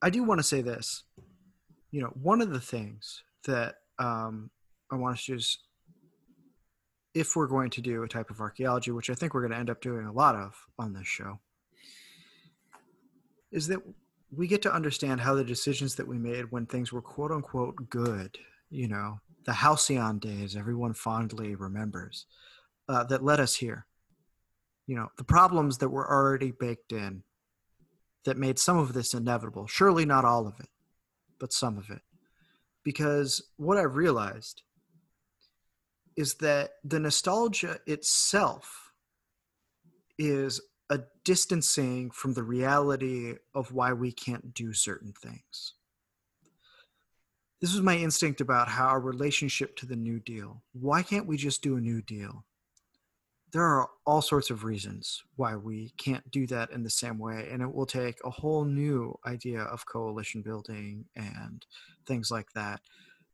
I do want to say this. You know, one of the things that um, I want to just, if we're going to do a type of archaeology, which I think we're going to end up doing a lot of on this show, is that we get to understand how the decisions that we made when things were quote unquote good, you know, the halcyon days everyone fondly remembers, uh, that led us here. You know, the problems that were already baked in that made some of this inevitable. Surely not all of it, but some of it. Because what I've realized is that the nostalgia itself is a distancing from the reality of why we can't do certain things. This was my instinct about how our relationship to the New Deal. Why can't we just do a New Deal? There are all sorts of reasons why we can't do that in the same way, and it will take a whole new idea of coalition building and things like that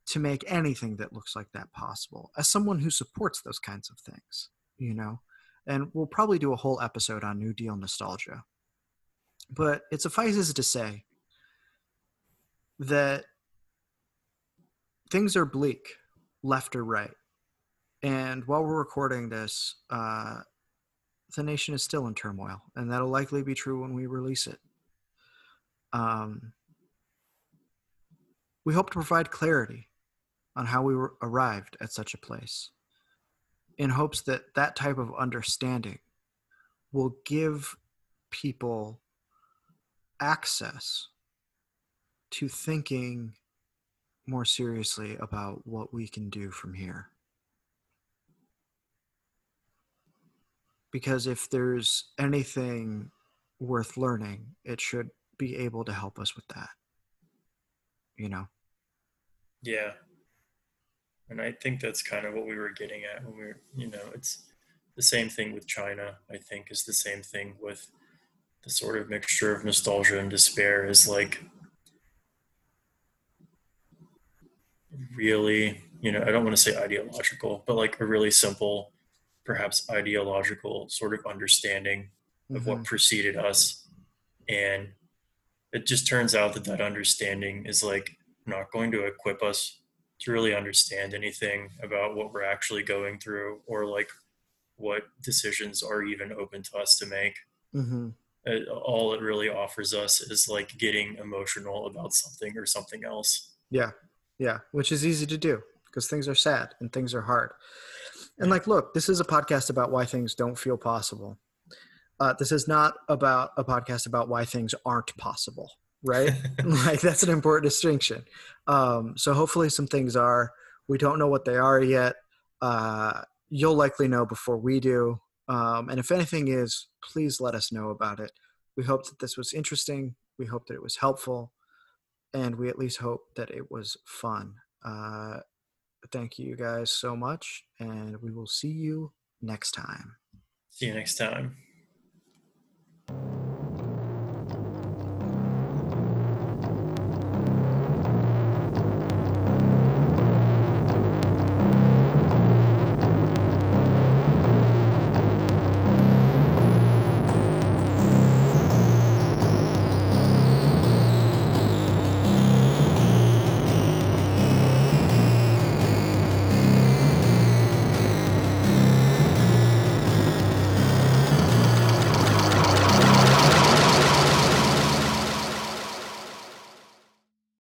to make anything that looks like that possible. As someone who supports those kinds of things, you know, and we'll probably do a whole episode on New Deal nostalgia. But it suffices to say that things are bleak, left or right. And while we're recording this, uh, the nation is still in turmoil, and that'll likely be true when we release it. Um, we hope to provide clarity on how we arrived at such a place in hopes that that type of understanding will give people access to thinking more seriously about what we can do from here. Because if there's anything worth learning, it should be able to help us with that. You know? yeah and i think that's kind of what we were getting at when we were you know it's the same thing with china i think is the same thing with the sort of mixture of nostalgia and despair is like really you know i don't want to say ideological but like a really simple perhaps ideological sort of understanding of Mhm. what preceded us and it just turns out that that understanding is like not going to equip us to really understand anything about what we're actually going through or like what decisions are even open to us to make Mhm. Uh, all it really offers us is like getting emotional about something or something else Yeah, yeah, which is easy to do because things are sad and things are hard. And like, look, this is a podcast about why things don't feel possible. Uh, this is not about a podcast about why things aren't possible, right? <laughs> <laughs> like that's an important distinction. Um, so hopefully some things are. We don't know what they are yet. Uh, you'll likely know before we do. Um, and if anything is, please let us know about it. We hope that this was interesting. We hope that it was helpful and we at least hope that it was fun. Uh, thank you guys so much, and we will see you next time. See you next time.